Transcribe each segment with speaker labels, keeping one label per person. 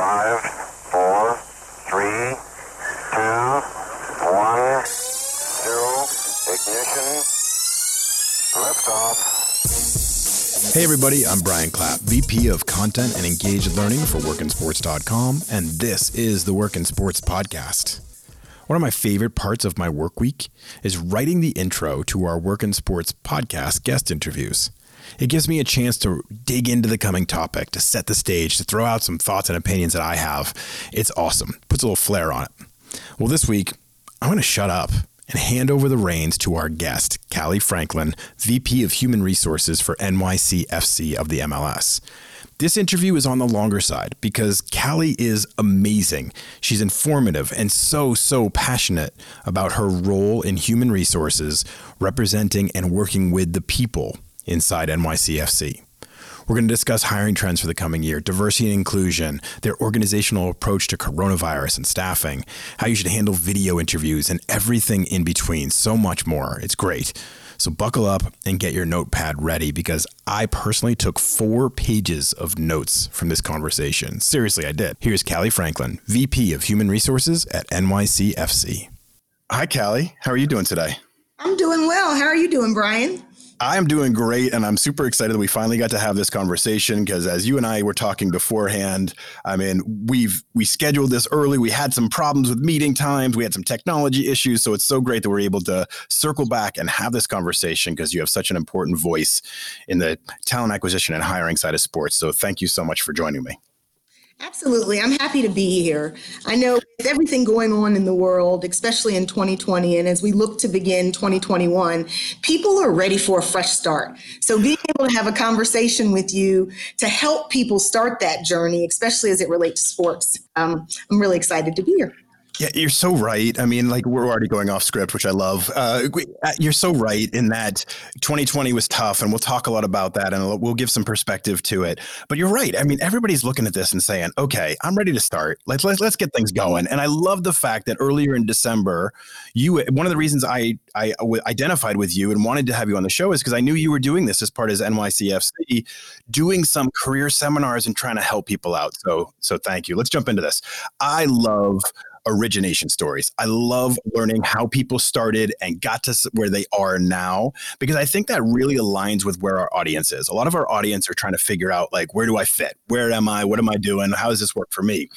Speaker 1: Five, four, three, two, one, zero. Ignition. Liftoff.
Speaker 2: Hey everybody, I'm Brian Clapp, VP of Content and Engaged Learning for WorkinSports.com, and this is the Work in Sports Podcast. One of my favorite parts of my work week is writing the intro to our Work in Sports podcast guest interviews. It gives me a chance to dig into the coming topic, to set the stage, to throw out some thoughts and opinions that I have. It's awesome. Puts a little flair on it. Well, this week, I'm going to shut up and hand over the reins to our guest, Kali Franklin, VP of Human Resources for NYCFC of the MLS. This interview is on the longer side because Kali is amazing. She's informative and so, so passionate about her role in human resources, representing and working with the people inside NYCFC. We're going to discuss hiring trends for the coming year, diversity and inclusion, their organizational approach to coronavirus and staffing, how you should handle video interviews, and everything in between. So much more. It's great. So buckle up and get your notepad ready because I personally took four pages of notes from this conversation. Seriously, I did. Here's Kali Franklin, VP of Human Resources at NYCFC. Hi, Kali. How are you doing today?
Speaker 3: I'm doing well. How are you doing, Brian?
Speaker 2: I'm doing great, and I'm super excited that we finally got to have this conversation because, as you and I were talking beforehand, I mean, we've we scheduled this early. We had some problems with meeting times. We had some technology issues, so it's so great that we're able to circle back and have this conversation because you have such an important voice in the talent acquisition and hiring side of sports. So, thank you so much for joining me.
Speaker 3: Absolutely. I'm happy to be here. I know with everything going on in the world, especially in 2020, and as we look to begin 2021, people are ready for a fresh start. So being able to have a conversation with you to help people start that journey, especially as it relates to sports, um, I'm really excited to be here.
Speaker 2: Yeah, you're so right. I mean, like we're already going off script, which I love. Uh, uh you're so right in that 2020 was tough, and we'll talk a lot about that, and we'll give some perspective to it. But you're right. I mean, everybody's looking at this and saying, "Okay, I'm ready to start. Let's let's, let's get things going." And I love the fact that earlier in December, you one of the reasons I I identified with you and wanted to have you on the show is because I knew you were doing this as part of NYCFC, doing some career seminars and trying to help people out. So so thank you. Let's jump into this. I love origination stories. I love learning how people started and got to where they are now because I think that really aligns with where our audience is. A lot of our audience are trying to figure out like where do I fit? Where am I? What am I doing? How does this work for me?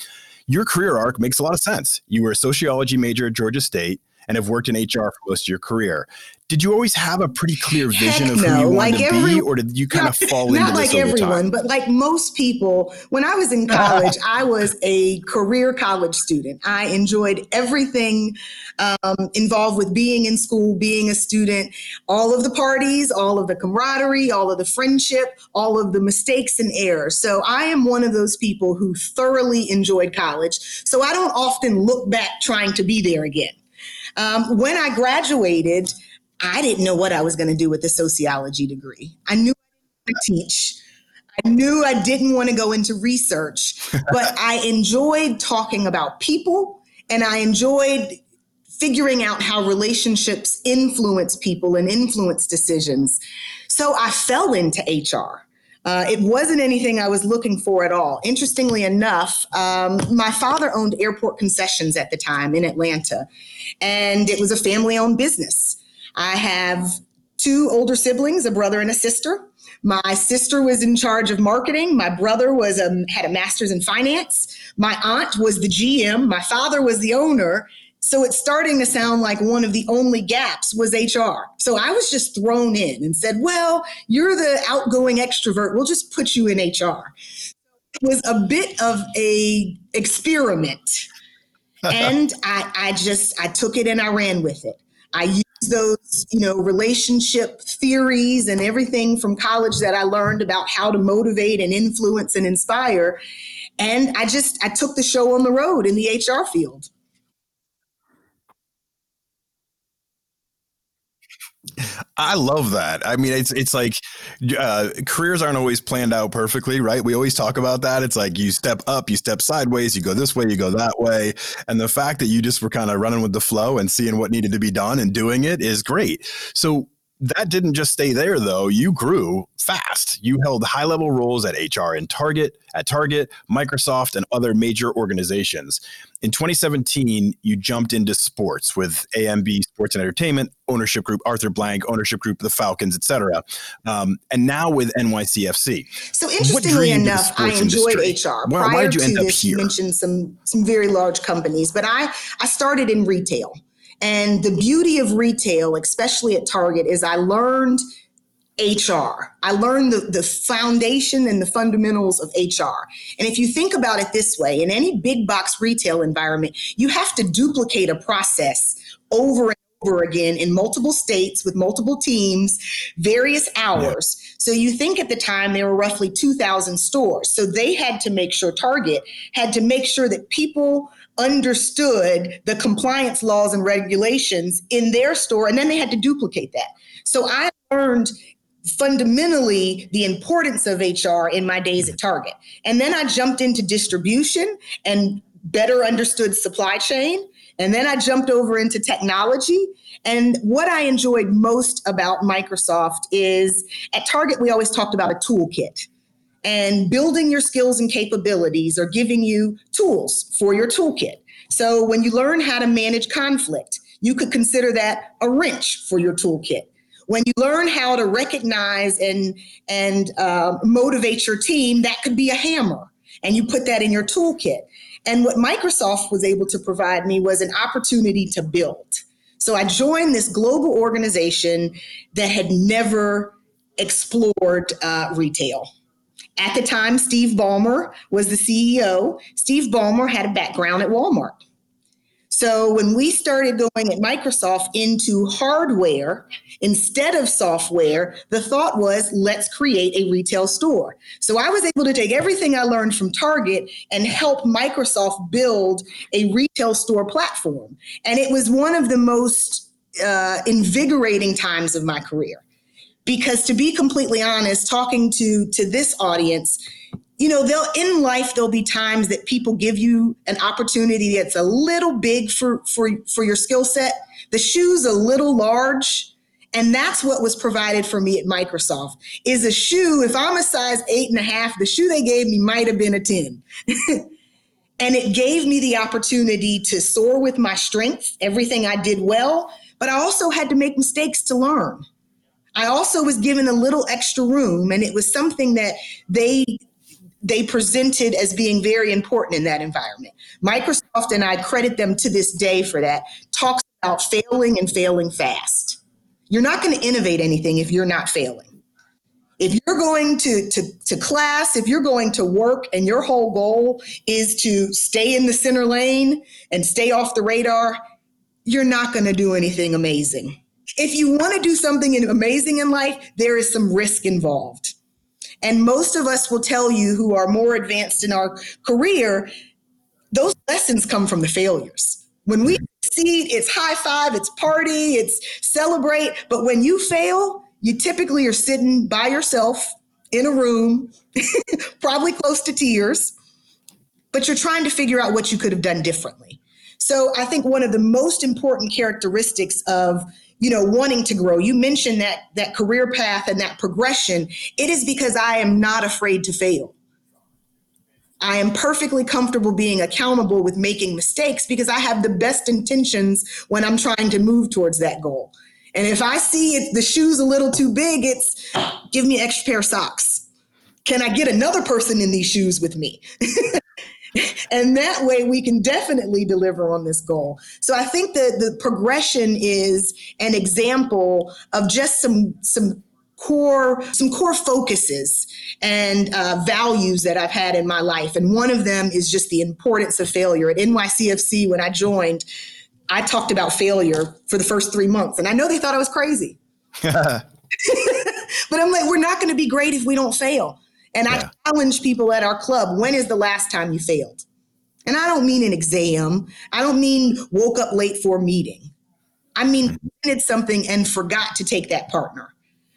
Speaker 2: Your career arc makes a lot of sense. You were a sociology major at Georgia State and have worked in HR for most of your career did you always have a pretty clear vision Heck of who no. you wanted like to every, be, or did you kind not, of fall into
Speaker 3: not
Speaker 2: like
Speaker 3: everyone, but like most people? When I was in college, I was a career college student. I enjoyed everything um, involved with being in school, being a student, all of the parties, all of the camaraderie, all of the friendship, all of the mistakes and errors. So I am one of those people who thoroughly enjoyed college. So I don't often look back trying to be there again. Um, when I graduated. I didn't know what I was going to do with a sociology degree. I knew I didn't teach. I knew I didn't want to go into research, but I enjoyed talking about people and I enjoyed figuring out how relationships influence people and influence decisions. So I fell into HR. Uh, it wasn't anything I was looking for at all. Interestingly enough, um, my father owned airport concessions at the time in Atlanta, and it was a family owned business. I have two older siblings, a brother and a sister. My sister was in charge of marketing. My brother was a, had a master's in finance. My aunt was the GM. My father was the owner. So it's starting to sound like one of the only gaps was HR. So I was just thrown in and said, well, you're the outgoing extrovert. We'll just put you in HR. It was a bit of a experiment. and I, I just, I took it and I ran with it. I those, you know, relationship theories and everything from college that I learned about how to motivate and influence and inspire. And I just I took the show on the road in the HR field.
Speaker 2: I love that. I mean, it's it's like uh, careers aren't always planned out perfectly, right? We always talk about that. It's like you step up, you step sideways, you go this way, you go that way, and the fact that you just were kind of running with the flow and seeing what needed to be done and doing it is great. So that didn't just stay there though. You grew fast. You held high level roles at HR and Target, at Target, Microsoft, and other major organizations. In 2017, you jumped into sports with AMB Sports and Entertainment, ownership group Arthur Blank, ownership group the Falcons, etc. Um, and now with NYCFC.
Speaker 3: So interestingly enough, I enjoyed industry? HR. Why, Prior why did you end this, you mentioned some some very large companies, but I I started in retail. And the beauty of retail, especially at Target, is I learned HR. I learned the, the foundation and the fundamentals of HR. And if you think about it this way, in any big box retail environment, you have to duplicate a process over and over again in multiple states with multiple teams, various hours. Yeah. So you think at the time there were roughly 2,000 stores. So they had to make sure, Target had to make sure that people understood the compliance laws and regulations in their store, and then they had to duplicate that. So I learned fundamentally the importance of HR in my days at Target. And then I jumped into distribution and better understood supply chain. And then I jumped over into technology. And what I enjoyed most about Microsoft is at Target, we always talked about a toolkit and building your skills and capabilities or giving you tools for your toolkit. So when you learn how to manage conflict, you could consider that a wrench for your toolkit. When you learn how to recognize and and uh, motivate your team, that could be a hammer, and you put that in your toolkit. And what Microsoft was able to provide me was an opportunity to build. So I joined this global organization that had never explored uh, retail. At the time, Steve Ballmer was the CEO. Steve Ballmer had a background at Walmart. So when we started going at Microsoft into hardware instead of software, the thought was let's create a retail store. So I was able to take everything I learned from Target and help Microsoft build a retail store platform. And it was one of the most uh, invigorating times of my career because to be completely honest talking to to this audience you know they'll in life there'll be times that people give you an opportunity that's a little big for for for your skill set. The shoe's a little large and that's what was provided for me at microsoft. Is a shoe if i'm a size eight and a half the shoe they gave me might have been a 10 and it gave me the opportunity to soar with my strengths everything i did well but i also had to make mistakes to learn. I also was given a little extra room, and it was something that they they presented as being very important in that environment. Microsoft and I credit them to this day for that. Talks about failing and failing fast. You're not going to innovate anything if you're not failing. If you're going to, to, to class, if you're going to work and your whole goal is to stay in the center lane and stay off the radar, you're not going to do anything amazing if you want to do something amazing in life, there is some risk involved. And most of us will tell you who are more advanced in our career, those lessons come from the failures. When we succeed, it's high five, it's party, it's celebrate. But when you fail, you typically are sitting by yourself in a room, probably close to tears, but you're trying to figure out what you could have done differently. So I think one of the most important characteristics of you know wanting to grow. You mentioned that that career path and that progression. It is because i am not afraid to fail. I am perfectly comfortable being accountable with making mistakes because i have the best intentions when i'm trying to move towards that goal. And if i see it, the shoes a little too big it's give me an extra pair of socks. Can i get another person in these shoes with me and that way we can definitely deliver on this goal. So I think that the progression is an example of just some some core some core focuses and uh, values that I've had in my life. And one of them is just the importance of failure. At NYCFC, when I joined, I talked about failure for the first three months, and I know they thought I was crazy. but I'm like, we're not going to be great if we don't fail. And yeah. I challenge people at our club when is the last time you failed? And I don't mean an exam, I don't mean woke up late for a meeting. I mean, did something and forgot to take that partner.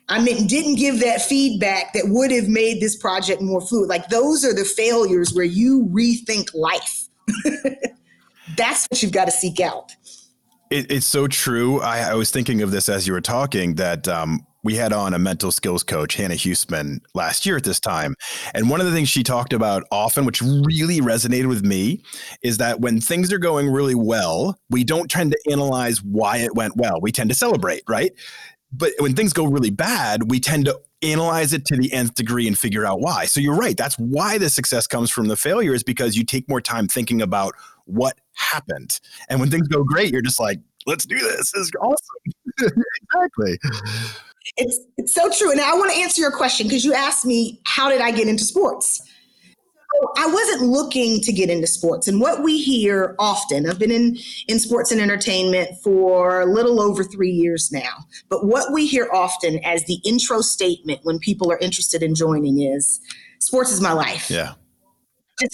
Speaker 3: I mean, didn't give that feedback that would have made this project more fluid. Like, those are the failures where you rethink life. That's what you've got to seek out.
Speaker 2: It, it's so true. I, I, was thinking of this as you were talking that um, we had on a mental skills coach, Hannah Huesman, last year at this time. And one of the things she talked about often, which really resonated with me, is that when things are going really well, we don't tend to analyze why it went well. We tend to celebrate, right? But when things go really bad, we tend to analyze it to the nth degree and figure out why. So you're right. That's why the success comes from the failure is because you take more time thinking about what happened. And when things go great, you're just like, let's do this. This is awesome. exactly.
Speaker 3: It's it's so true. And I want to answer your question because you asked me how did I get into sports? So I wasn't looking to get into sports. And what we hear often, I've been in, in sports and entertainment for a little over three years now. But what we hear often as the intro statement when people are interested in joining is sports is my life.
Speaker 2: Yeah.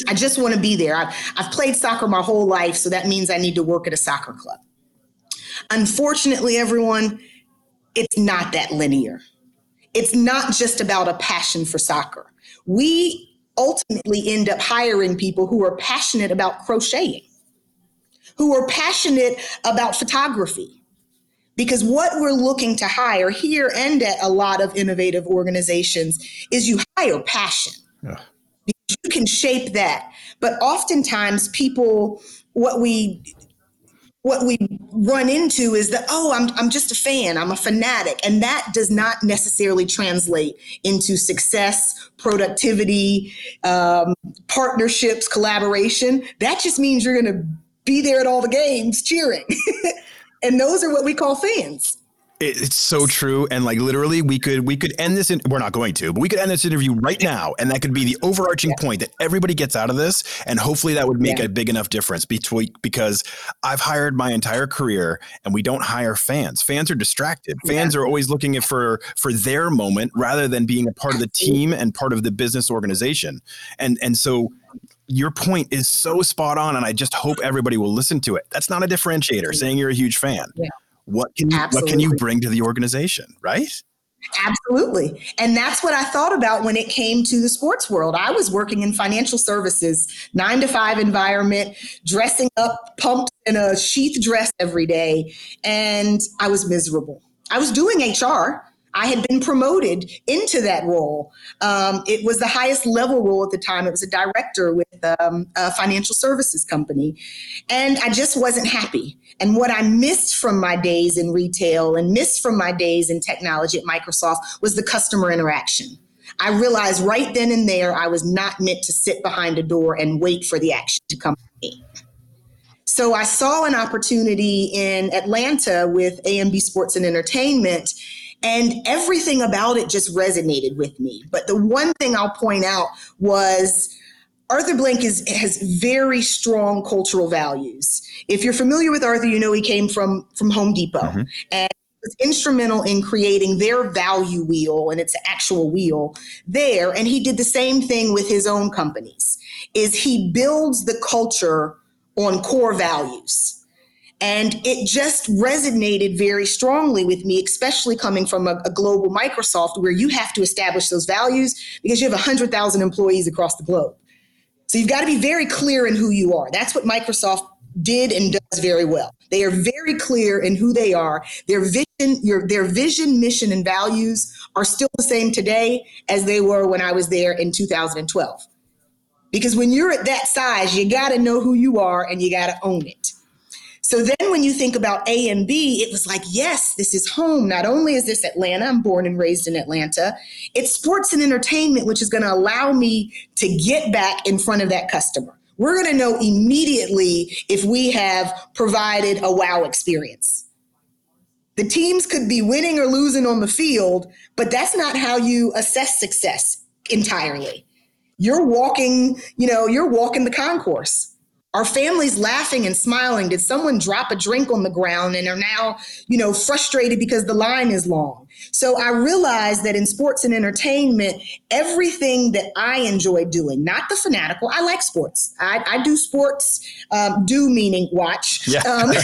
Speaker 3: I just want to be there. I've, I've played soccer my whole life, so that means I need to work at a soccer club. Unfortunately, everyone, it's not that linear. It's not just about a passion for soccer. We ultimately end up hiring people who are passionate about crocheting, who are passionate about photography. Because what we're looking to hire here and at a lot of innovative organizations is you hire passion. Yeah. You can shape that. But oftentimes, people, what we what we run into is that oh I'm, I'm just a fan i'm a fanatic. And that does not necessarily translate into success productivity um, partnerships collaboration. That just means you're going to be there at all the games cheering. And those are what we call fans
Speaker 2: it's so true, and like literally, we could we could end this. In, we're not going to, but we could end this interview right now, and that could be the overarching yeah. point that everybody gets out of this, and hopefully that would make yeah. a big enough difference. Between because I've hired my entire career, and we don't hire fans. Fans are distracted. Fans yeah. are always looking for for their moment rather than being a part of the team and part of the business organization. And and so your point is so spot on and i just hope everybody will listen to it that's not a differentiator saying you're a huge fan yeah what can you what can you bring to the organization right
Speaker 3: Absolutely. And that's what I thought about when it came to the sports world. I was working in financial services, nine to five environment, dressing up, pumped in a sheath dress every day. And I was miserable. I was doing HR, I had been promoted into that role. Um, it was the highest level role at the time. It was a director with um, a financial services company. And I just wasn't happy. And what I missed from my days in retail and missed from my days in technology at Microsoft was the customer interaction. I realized right then and there I was not meant to sit behind a door and wait for the action to come to me. So I saw an opportunity in Atlanta with AMB Sports and Entertainment and everything about it just resonated with me. But the one thing I'll point out was Arthur Blank is, has very strong cultural values. If you're familiar with Arthur, you know he came from, from Home Depot mm-hmm. and was instrumental in creating their value wheel and it's actual wheel there. And he did the same thing with his own companies is he builds the culture on core values. And it just resonated very strongly with me, especially coming from a, a, global Microsoft where you have to establish those values because you have 100,000 employees across the globe. So you've got to be very clear in who you are. That's what Microsoft did and does very well. They are very clear in who they are. Their vision, your, their vision, mission, and values are still the same today as they were when I was there in 2012. Because when you're at that size, you got to know who you are and you got to own it. So then when you think about A and B, it was like, yes, this is home. Not only is this Atlanta, I'm born and raised in Atlanta, it's sports and entertainment, which is going to allow me to get back in front of that customer. We're going to know immediately if we have provided a wow experience. The teams could be winning or losing on the field, but that's not how you assess success entirely. You're walking, you know, you're walking the concourse are families laughing and smiling? Did someone drop a drink on the ground and are now, you know, frustrated because the line is long? So I realized that in sports and entertainment, everything that I enjoy doing, not the fanatical, I like sports. I, I do sports, um, do meaning watch. Yeah. Um,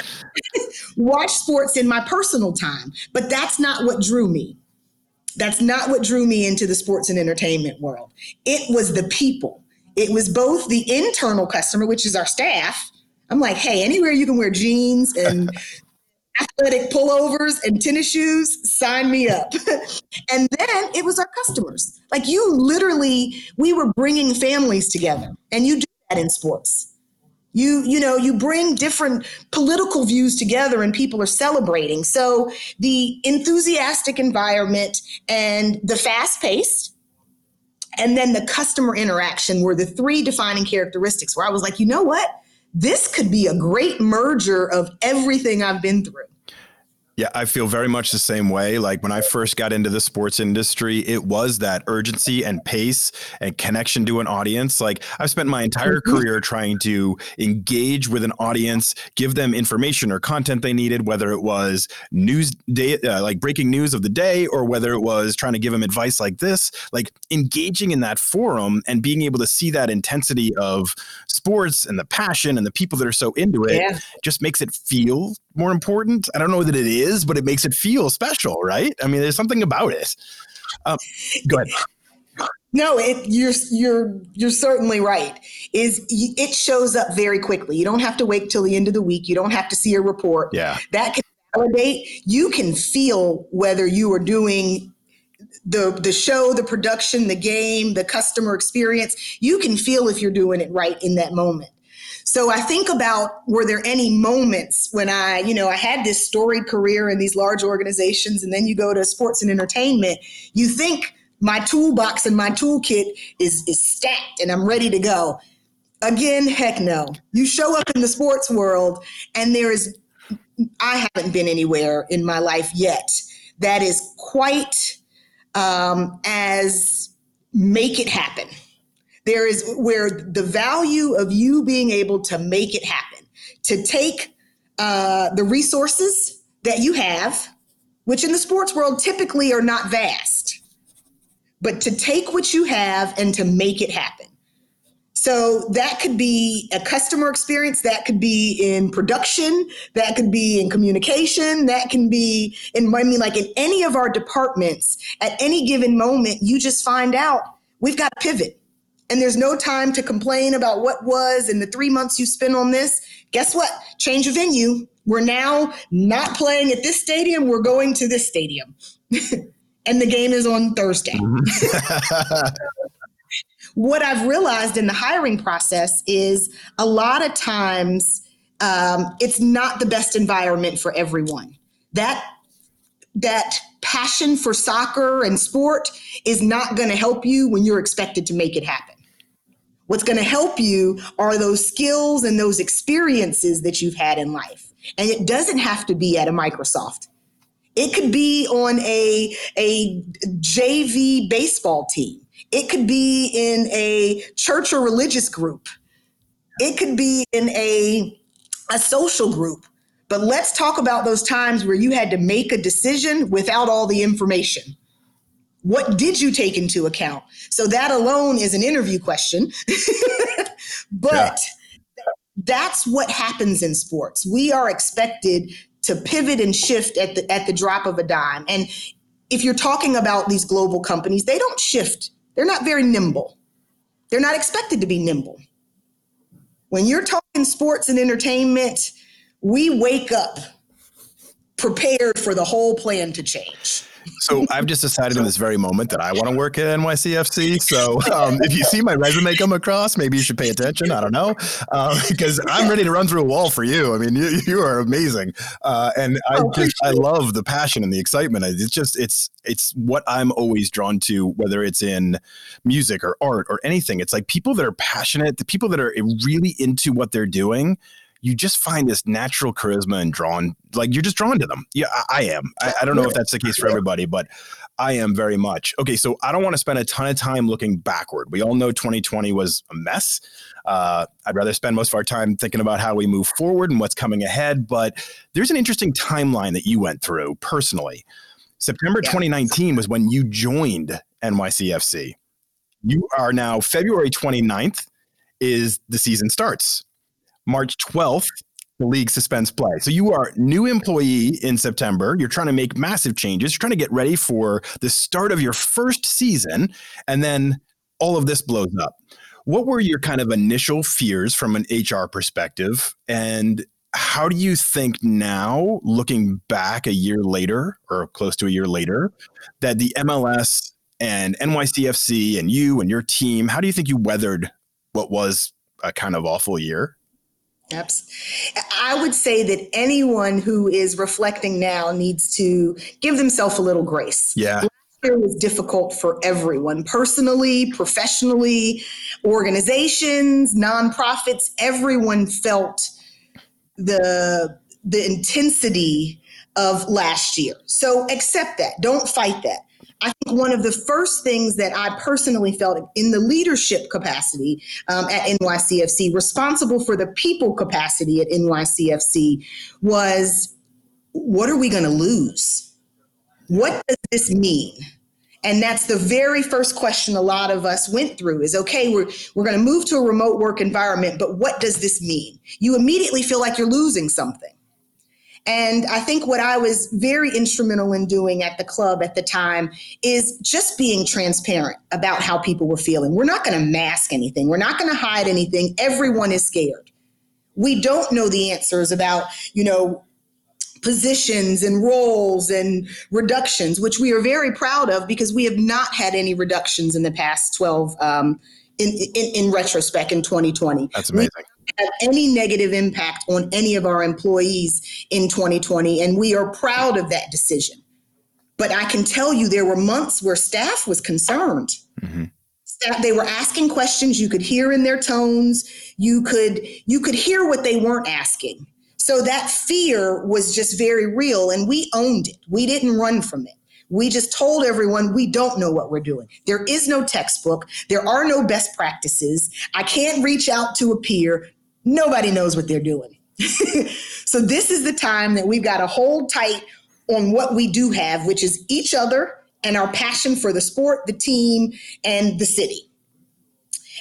Speaker 3: watch sports in my personal time, but that's not what drew me. That's not what drew me into the sports and entertainment world. It was the people it was both the internal customer, which is our staff. I'm like, hey, anywhere you can wear jeans and athletic pullovers and tennis shoes, sign me up. and then it was our customers. Like you literally, we were bringing families together, and you do that in sports. You, you know, you bring different political views together and people are celebrating. So the enthusiastic environment and the fast paced and then the customer interaction were the three defining characteristics where I was like, you know what? This could be a great merger of everything I've been through.
Speaker 2: Yeah, I feel very much the same way. Like when I first got into the sports industry, it was that urgency and pace and connection to an audience. Like I've spent my entire mm-hmm. career trying to engage with an audience, give them information or content they needed, whether it was news day, uh, like breaking news of the day, or whether it was trying to give them advice like this. Like engaging in that forum and being able to see that intensity of sports and the passion and the people that are so into it yeah. just makes it feel more important. I don't know that it is, but it makes it feel special, right? I mean, there's something about it. Um, go ahead.
Speaker 3: No, it, you're you're you're certainly right. Is it shows up very quickly. You don't have to wait till the end of the week. You don't have to see a report.
Speaker 2: Yeah,
Speaker 3: that can validate. You can feel whether you are doing the the show, the production, the game, the customer experience. You can feel if you're doing it right in that moment. So I think about were there any moments when I, you know, I had this storied career in these large organizations, and then you go to sports and entertainment, you think my toolbox and my toolkit is is stacked and I'm ready to go. Again, heck no. You show up in the sports world and there is I haven't been anywhere in my life yet that is quite um, as make it happen. There is where the value of you being able to make it happen, to take uh, the resources that you have, which in the sports world typically are not vast, but to take what you have and to make it happen. So that could be a customer experience, that could be in production, that could be in communication, that can be in, I mean, like in any of our departments, at any given moment, you just find out we've got to pivot and there's no time to complain about what was in the three months you spent on this, guess what? Change of venue. We're now not playing at this stadium. We're going to this stadium. and the game is on Thursday. Mm-hmm. what I've realized in the hiring process is a lot of times um, it's not the best environment for everyone. That that passion for soccer and sport is not going to help you when you're expected to make it happen. What's going to help you are those skills and those experiences that you've had in life. And it doesn't have to be at a Microsoft. It could be on a, a JV baseball team. It could be in a church or religious group. It could be in a, a social group. But let's talk about those times where you had to make a decision without all the information. What did you take into account? So that alone is an interview question. but yeah. that's what happens in sports. We are expected to pivot and shift at the at the drop of a dime. And if you're talking about these global companies, they don't shift. They're not very nimble. They're not expected to be nimble. When you're talking sports and entertainment, we wake up prepared for the whole plan to change.
Speaker 2: So I've just decided in this very moment that I want to work at NYCFC. So um, if you see my resume come across, maybe you should pay attention. I don't know um, because I'm ready to run through a wall for you. I mean, you, you are amazing, uh, and I oh, just I love the passion and the excitement. It's just it's it's what I'm always drawn to, whether it's in music or art or anything. It's like people that are passionate, the people that are really into what they're doing you just find this natural charisma and drawn, like you're just drawn to them. Yeah, I, I am. I, I, don't know if that's the case for everybody, but I am very much. Okay, so I don't want to spend a ton of time looking backward. We all know 2020 was a mess. Uh, I'd rather spend most of our time thinking about how we move forward and what's coming ahead. But there's an interesting timeline that you went through personally. September yeah. 2019 was when you joined NYCFC. You are now February 29th is the season starts. March 12th, the league suspends play. So you are new employee in September. You're trying to make massive changes. You're trying to get ready for the start of your first season, and then all of this blows up. What were your kind of initial fears from an HR perspective? And how do you think now, looking back a year later or close to a year later, that the MLS and NYCFC and you and your team, how do you think you weathered what was a kind of awful year?
Speaker 3: I would say that anyone who is reflecting now needs to give themselves a little grace.
Speaker 2: Yeah.
Speaker 3: Last year was difficult for everyone, personally, professionally, organizations, nonprofits. Everyone felt the the intensity of last year. So accept that. Don't fight that. I think one of the first things that I personally felt in the leadership capacity um, at NYCFC, responsible for the people capacity at NYCFC, was what are we going to lose? What does this mean? And that's the very first question a lot of us went through is okay, we're, we're going to move to a remote work environment, but what does this mean? You immediately feel like you're losing something. And I think what I was very instrumental in doing at the club at the time is just being transparent about how people were feeling. We're not going to mask anything, we're not going to hide anything. Everyone is scared. We don't know the answers about, you know, positions and roles and reductions, which we are very proud of because we have not had any reductions in the past 12 um, in, in, in retrospect in 2020.
Speaker 2: That's amazing.
Speaker 3: Have any negative impact on any of our employees in 2020, and we are proud of that decision. But I can tell you there were months where staff was concerned. Mm-hmm. Staff, they were asking questions you could hear in their tones. You could you could hear what they weren't asking so that fear was just very real, and we owned it. We didn't run from it. We just told everyone we don't know what we're doing. There is no textbook, there are no best practices. I can't reach out to a peer. Nobody knows what they're doing. so, this is the time that we've got to hold tight on what we do have, which is each other and our passion for the sport, the team, and the city.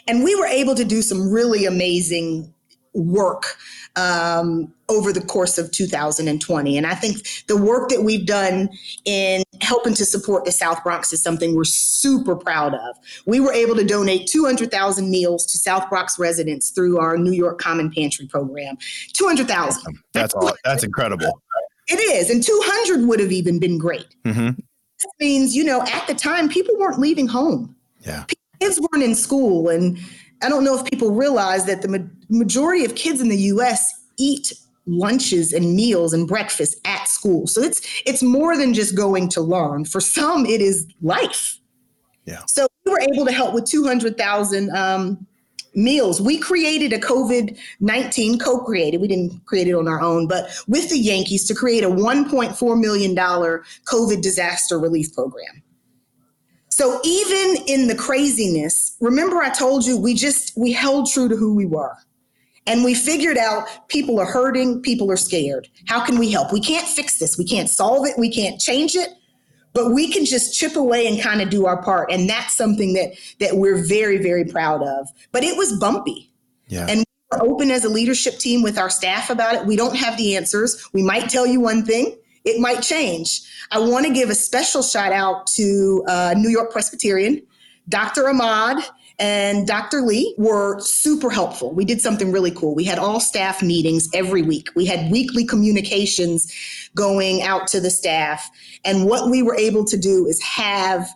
Speaker 3: And we were able to do some really amazing work um, over the course of 2020. And I think the work that we've done in helping to support the South Bronx is something we're super proud of. We were able to donate 200,000 meals to South Bronx residents through our New York Common Pantry program. 200,000.
Speaker 2: That's all. That's incredible.
Speaker 3: It is. And 200 would have even been great. Mm-hmm. This means, you know, at the time, people weren't leaving home.
Speaker 2: Yeah.
Speaker 3: Kids weren't in school and I don't know if people realize that the ma- majority of kids in the US eat lunches and meals and breakfast at school. So it's it's more than just going to learn. For some, it is life.
Speaker 2: Yeah.
Speaker 3: So we were able to help with 200,000 um, meals. We created a COVID 19 co created, we didn't create it on our own, but with the Yankees to create a $1.4 million COVID disaster relief program. So even in the craziness, remember I told you we just we held true to who we were. And we figured out people are hurting, people are scared. How can we help? We can't fix this. We can't solve it. We can't change it. But we can just chip away and kind of do our part. And that's something that that we're very, very proud of. But it was bumpy.
Speaker 2: Yeah.
Speaker 3: And we are open as a leadership team with our staff about it. We don't have the answers. We might tell you one thing, it might change. I want to give a special shout out to uh, New York Presbyterian, Dr. Ahmad and Dr. Lee were super helpful. We did something really cool. We had all staff meetings every week. We had weekly communications going out to the staff. And what we were able to do is have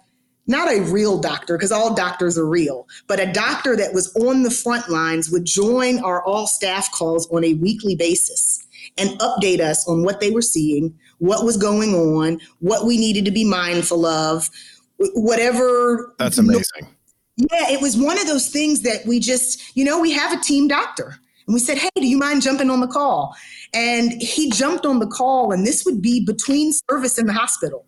Speaker 3: not a real doctor, because all doctors are real, but a doctor that was on the front lines would join our all staff calls on a weekly basis and update us on what they were seeing, what was going on, what we needed to be mindful of, whatever.
Speaker 2: That's amazing.
Speaker 3: Yeah, it was one of those things that we just, you know, we have a team doctor. And we said, hey, do you mind jumping on the call? And he jumped on the call, and this would be between service in the hospital.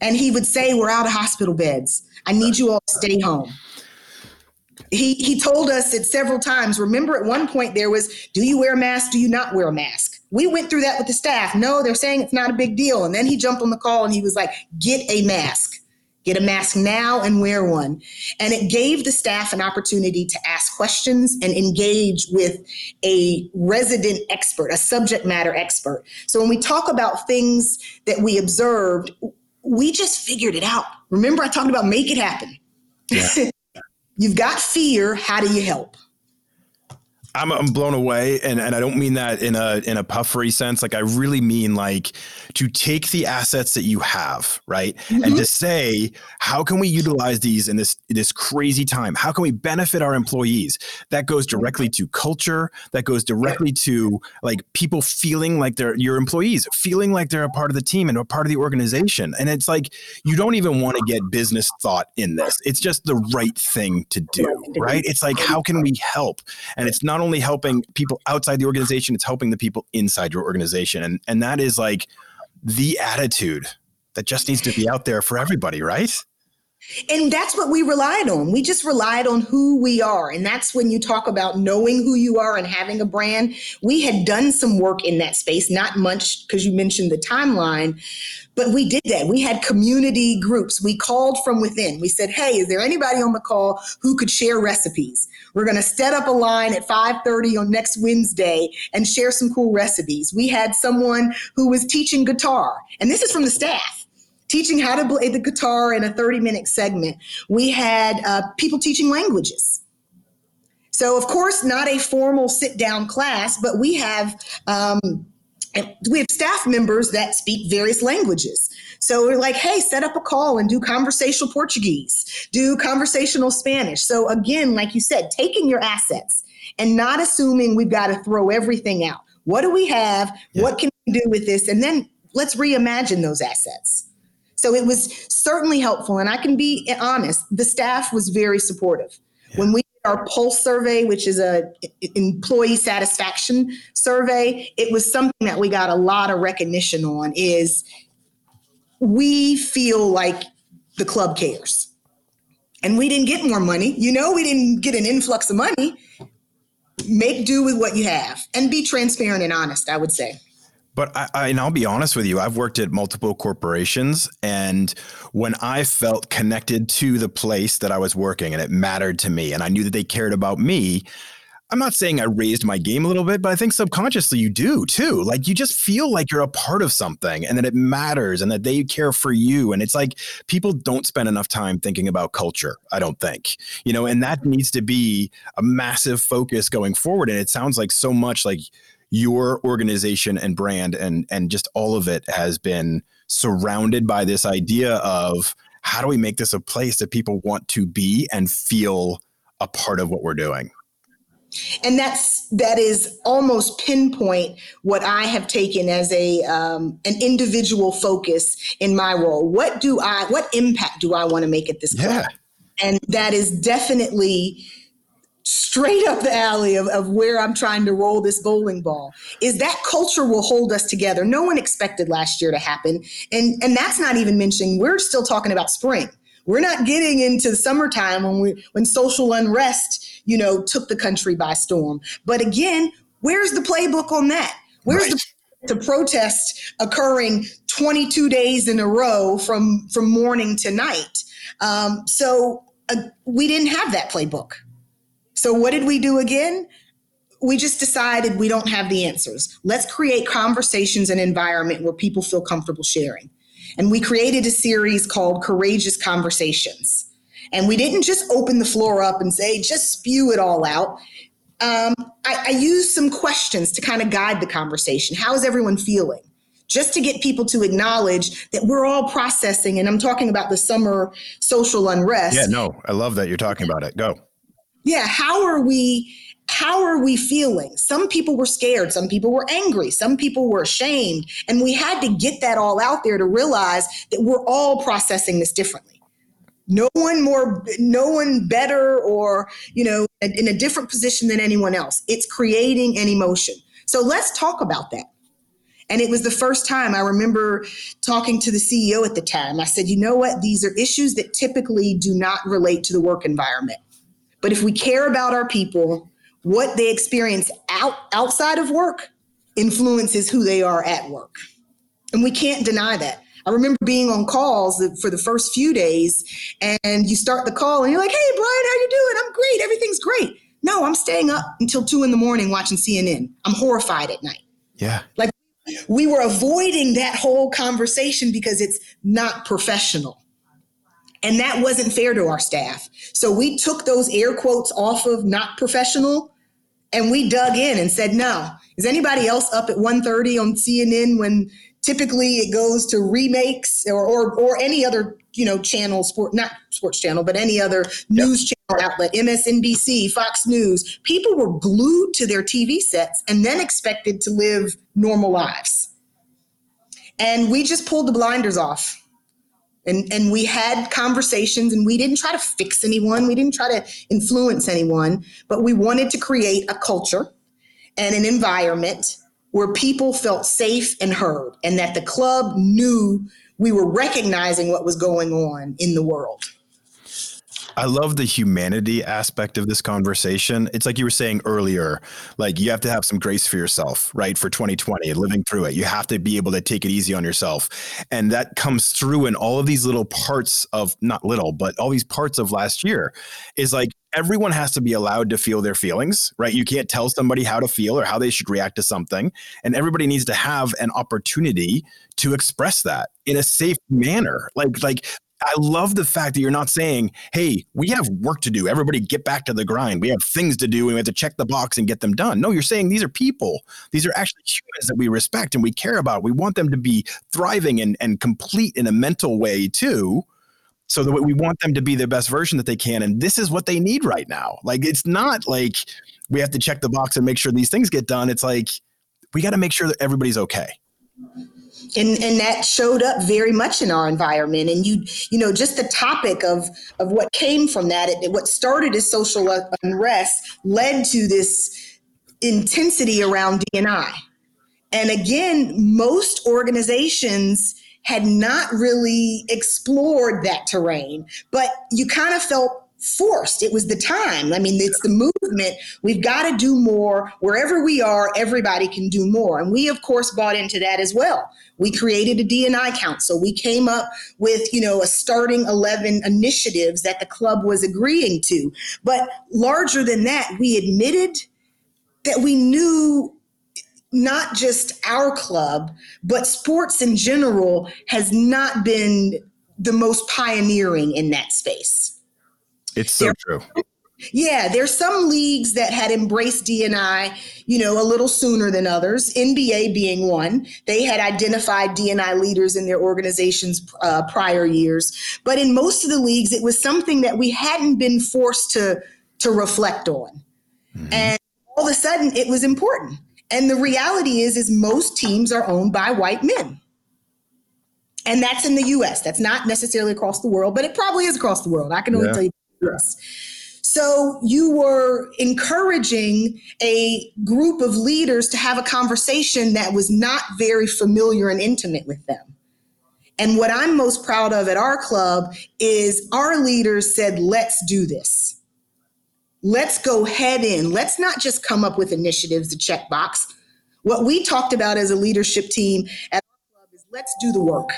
Speaker 3: And he would say, We're out of hospital beds. I need you all to stay home. He, he told us it several times. Remember, at one point, there was, Do you wear a mask? Do you not wear a mask? We went through that with the staff. No, they're saying it's not a big deal. And then he jumped on the call and he was like, Get a mask. Get a mask now and wear one. And it gave the staff an opportunity to ask questions and engage with a resident expert, a subject matter expert. So when we talk about things that we observed, we just figured it out. Remember, I talked about make it happen. Yeah. You've got fear. How do you help?
Speaker 2: I'm, I'm blown away and, and I don't mean that in a in a puffery sense. Like I really mean like to take the assets that you have right? Mm-hmm. and to say how can we utilize these in this this crazy time? How can we benefit our employees? That goes directly to culture. That goes directly to like people feeling like they're your employees feeling like they're a part of the team and a part of the organization. And it's like you don't even want to get business thought in this. It's just the right thing to do right. it's like how can we help? And it's not not only helping people outside the organization, it's helping the people inside your organization. And and that is like the attitude that just needs to be out there for everybody, right?
Speaker 3: And that's what we relied on. We just relied on who we are. And that's when you talk about knowing who you are and having a brand. We had done some work in that space, not much because you mentioned the timeline, but we did that. We had community groups. We called from within. We said, "Hey, is there anybody on the call who could share recipes? We're going to set up a line at 5:30 on next Wednesday and share some cool recipes." We had someone who was teaching guitar, and this is from the staff teaching how to play the guitar in a 30 minute segment. We had uh, people teaching languages. So, of course, not a formal sit down class, but we have. Um, we have staff members that speak various languages. So we're like, hey, set up a call and do conversational Portuguese, do conversational Spanish. So again, like you said, taking your assets and not assuming we've got to throw everything out. What do we have? Yeah. What can we do with this? And then let's reimagine those assets. So it was certainly helpful. And I can be honest, the staff was very supportive. Yeah. When we did our pulse survey, which is a employee satisfaction survey, it was something that we got a lot of recognition on is we feel like the club cares. And we didn't get more money. You know, we didn't get an influx of money. Make do with what you have and be transparent and honest, I would say.
Speaker 2: But I, I, and I'll be honest with you, I've worked at multiple corporations, and when I felt connected to the place that I was working, and it mattered to me, and I knew that they cared about me. I'm not saying I raised my game a little bit, but I think subconsciously you do too. Like you just feel like you're a part of something and that it matters and that they care for you. And it's like people don't spend enough time thinking about culture, I don't think, you know, and that needs to be a massive focus going forward. And it sounds like so much like your organization and brand and and just all of it has been surrounded by this idea of how do we make this a place that people want to be and feel a part of what we're doing
Speaker 3: and that's that is almost pinpoint what i have taken as a um, an individual focus in my role what do i what impact do i want to make at this yeah. point and that is definitely straight up the alley of, of where I'm trying to roll this bowling ball is that culture will hold us together. No one expected last year to happen. And and that's not even mentioning we're still talking about spring. We're not getting into the summertime when we when social unrest, you know, took the country by storm. But again, where's the playbook on that? Where's right. the to protest occurring 22 days in a row from from morning to night? Um, so uh, we didn't have that playbook. So, what did we do again? We just decided we don't have the answers. Let's create conversations and environment where people feel comfortable sharing. And we created a series called Courageous Conversations. And we didn't just open the floor up and say, just spew it all out. Um, I, I used some questions to kind of guide the conversation. How is everyone feeling? Just to get people to acknowledge that we're all processing. And I'm talking about the summer social unrest.
Speaker 2: Yeah, no, I love that you're talking about it. Go
Speaker 3: yeah how are we how are we feeling some people were scared some people were angry some people were ashamed and we had to get that all out there to realize that we're all processing this differently no one more no one better or you know in a different position than anyone else it's creating an emotion so let's talk about that and it was the first time I remember talking to the CEO at the time. I said, you know what? These are issues that typically do not relate to the work environment. But if we care about our people, what they experience out outside of work influences who they are at work. And we can't deny that. I remember being on calls for the first few days and you start the call and you're like, "Hey Brian, how you doing? I'm great. Everything's great." No, I'm staying up until 2 in the morning watching CNN. I'm horrified at night.
Speaker 2: Yeah.
Speaker 3: Like we were avoiding that whole conversation because it's not professional. And that wasn't fair to our staff. So we took those air quotes off of not professional and we dug in and said, no, is anybody else up at 1.30 on CNN when typically it goes to remakes or, or, or any other, you know, channel, sport, not sports channel, but any other news channel outlet, MSNBC, Fox News. People were glued to their TV sets and then expected to live normal lives. And we just pulled the blinders off. And, and we had conversations and we didn't try to fix anyone. We didn't try to influence anyone, but we wanted to create a culture and an environment where people felt safe and heard and that the club knew we were recognizing what was going on in the world.
Speaker 2: I love the humanity aspect of this conversation. It's like you were saying earlier, like you have to have some grace for yourself, right? For 2020 and living through it. You have to be able to take it easy on yourself. And that comes through in all of these little parts of not little, but all these parts of last year is like everyone has to be allowed to feel their feelings, right? You can't tell somebody how to feel or how they should react to something. And everybody needs to have an opportunity to express that in a safe manner. Like, like I love the fact that you're not saying, hey, we have work to do. Everybody get back to the grind. We have things to do and we have to check the box and get them done. No, you're saying these are people. These are actually humans that we respect and we care about. We want them to be thriving and, and complete in a mental way too. So that we want them to be the best version that they can. And this is what they need right now. Like it's not like we have to check the box and make sure these things get done. It's like we got to make sure that everybody's okay
Speaker 3: and and that showed up very much in our environment and you you know just the topic of of what came from that it, what started as social unrest led to this intensity around DNI and again most organizations had not really explored that terrain but you kind of felt forced. It was the time. I mean, it's the movement. We've got to do more. Wherever we are, everybody can do more. And we, of course, bought into that as well. We created a DNI council. We came up with, you know, a starting 11 initiatives that the club was agreeing to. But larger than that, we admitted that we knew not just our club, but sports in general has not been the most pioneering in that space.
Speaker 2: It's so there, true.
Speaker 3: Yeah, there's some leagues that had embraced DNI, you know, a little sooner than others. NBA being one, they had identified DNI leaders in their organizations uh, prior years. But in most of the leagues, it was something that we hadn't been forced to to reflect on, mm-hmm. and all of a sudden, it was important. And the reality is, is most teams are owned by white men. And that's in the US. That's not necessarily across the world, but it probably is across the world. I can only yeah. tell you Yes. So you were encouraging a group of leaders to have a conversation that was not very familiar and intimate with them. And what I'm most proud of at our club is our leaders said, let's do this. Let's go head in. Let's not just come up with initiatives to check box. What we talked about as a leadership team at our club is let's do the work.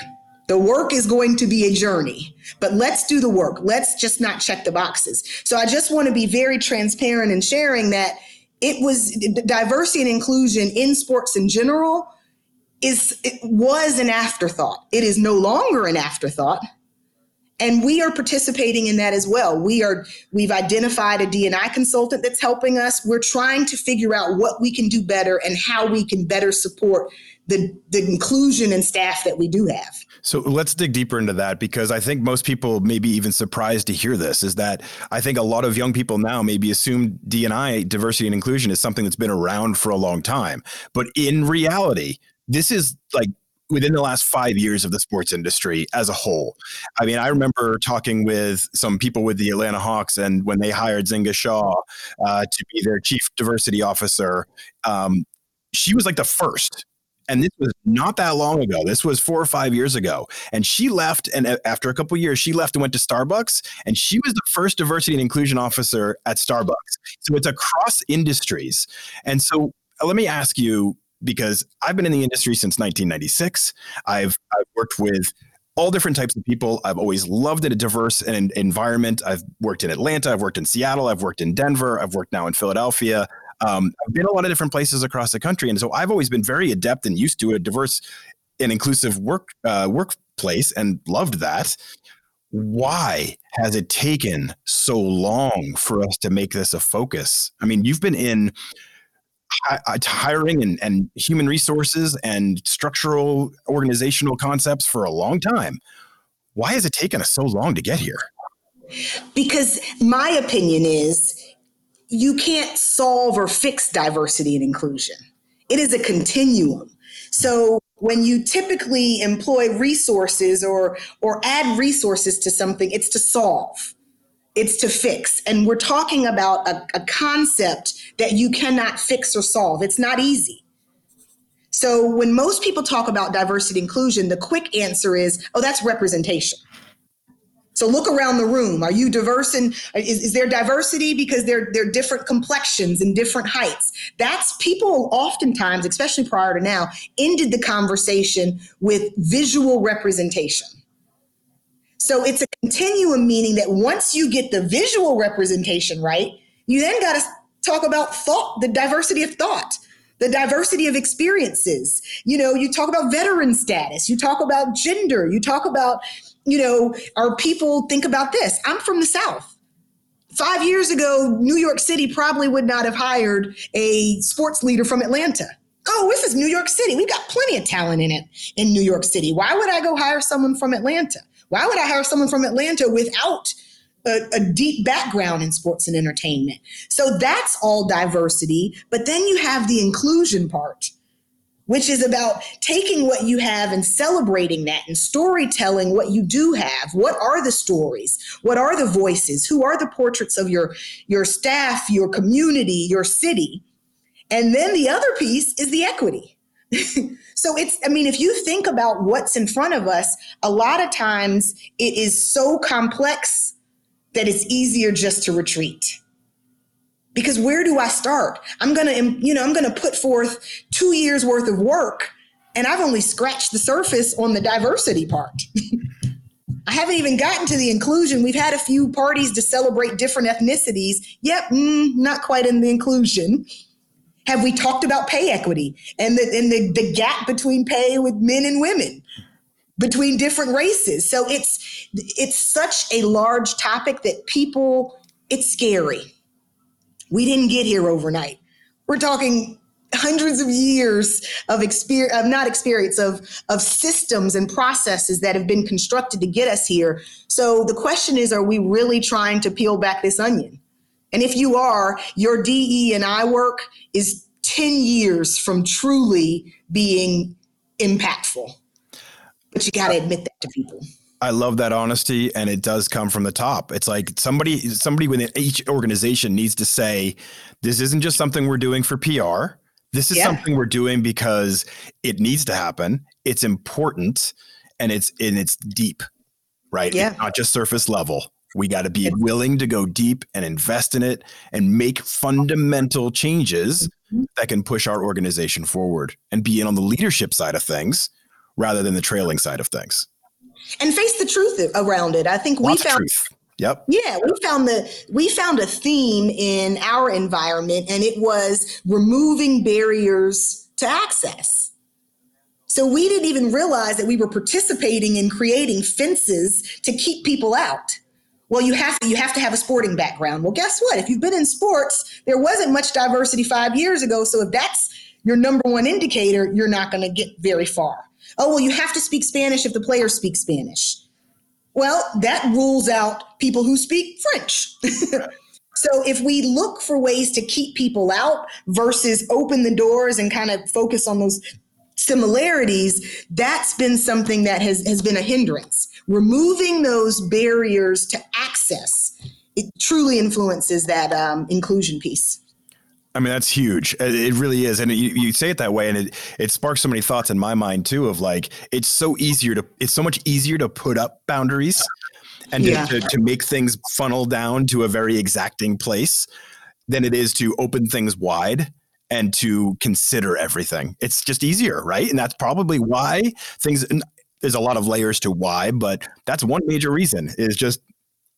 Speaker 3: The work is going to be a journey, but let's do the work. Let's just not check the boxes. So I just want to be very transparent in sharing that it was diversity and inclusion in sports in general is it was an afterthought. It is no longer an afterthought. And we are participating in that as well. We are we've identified a DNI consultant that's helping us. We're trying to figure out what we can do better and how we can better support the, the inclusion and staff that we do have.
Speaker 2: So let's dig deeper into that because I think most people may be even surprised to hear this is that I think a lot of young people now maybe assume DNI, diversity and inclusion, is something that's been around for a long time. But in reality, this is like within the last five years of the sports industry as a whole. I mean, I remember talking with some people with the Atlanta Hawks, and when they hired Nzinga Shaw uh, to be their chief diversity officer, um, she was like the first and this was not that long ago. This was four or five years ago. And she left, and after a couple years, she left and went to Starbucks. And she was the first diversity and inclusion officer at Starbucks. So it's across industries. And so uh, let me ask you, because I've been in the industry since 1996. I've, I've worked with all different types of people. I've always loved a diverse environment. I've worked in Atlanta, I've worked in Seattle, I've worked in Denver, I've worked now in Philadelphia. Um, I've been a lot of different places across the country, and so I've always been very adept and used to a diverse and inclusive work uh, workplace, and loved that. why has it taken so long for us to make this a focus? I mean, you've been in uh, hiring and, and human resources and structural organizational concepts for a long time. Why has it taken us so long to get here?
Speaker 3: Because my opinion is you can't solve or fix diversity and inclusion. It is a continuum. So when you typically employ resources or or add resources to something, it's to solve. It's to fix. And we're talking about a, a concept that you cannot fix or solve. It's not easy. So when most people talk about diversity inclusion, the quick answer is, oh, that's representation. So look around the room. Are you diverse and is, is there diversity because they're they're different complexions and different heights? That's people oftentimes, especially prior to now, ended the conversation with visual representation. So it's a continuum meaning that once you get the visual representation right, you then got to talk about thought, the diversity of thought the diversity of experiences. You know, you talk about veteran status, you talk about gender, you talk about you know, our people think about this. I'm from the South. Five years ago, New York City probably would not have hired a sports leader from Atlanta. Oh, this is New York City. We've got plenty of talent in it in New York City. Why would I go hire someone from Atlanta? Why would I hire someone from Atlanta without a, a, deep background in sports and entertainment? So that's all diversity. But then you have the inclusion part which is about taking what you have and celebrating that and storytelling what you do have what are the stories what are the voices who are the portraits of your your staff your community your city and then the other piece is the equity so it's i mean if you think about what's in front of us a lot of times it is so complex that it's easier just to retreat because where do I start? I'm going to, you know, I'm going to put forth two years worth of work and I've only scratched the surface on the diversity part. I haven't even gotten to the inclusion. We've had a few parties to celebrate different ethnicities. Yep, mm, not quite in the inclusion. Have we talked about pay equity and the, and the, the gap between pay with men and women? between different races. So it's it's such a large topic that people it's scary we didn't get here overnight. We're talking hundreds of years of experience of not experience of of systems and processes that have been constructed to get us here so the question is are we really trying to peel back this onion and if you are your de and i work is 10 years from truly being impactful but you got to admit that to people
Speaker 2: I love that honesty, and it does come from the top. It's like somebody, somebody within each organization needs to say, "This isn't just something we're doing for PR. This is yeah. something we're doing because it needs to happen. It's important, and it's and it's deep, right?
Speaker 3: Yeah,
Speaker 2: it's not just surface level. We got to be willing to go deep and invest in it and make fundamental changes mm-hmm. that can push our organization forward and be in on the leadership side of things rather than the trailing side of things."
Speaker 3: and face the truth around it. I think
Speaker 2: Lots
Speaker 3: we found
Speaker 2: Yep.
Speaker 3: Yeah, we found the we found a theme in our environment and it was removing barriers to access. So we didn't even realize that we were participating in creating fences to keep people out. Well, you have to you have to have a sporting background. Well, guess what? If you've been in sports, there wasn't much diversity 5 years ago, so if that's your number one indicator, you're not going to get very far. Oh, well, you have to speak Spanish if the players speak Spanish. Well, that rules out people who speak French. so if we look for ways to keep people out versus open the doors and kind of focus on those similarities, that's been something that has, has been a hindrance. Removing those barriers to access, it truly influences that um, inclusion piece.
Speaker 2: I mean, that's huge. It really is. And you, you say it that way and it, it sparks so many thoughts in my mind too of like, it's so easier to, it's so much easier to put up boundaries and yeah. to, to, to make things funnel down to a very exacting place than it is to open things wide and to consider everything. It's just easier, right? And that's probably why things, there's a lot of layers to why, but that's one major reason is just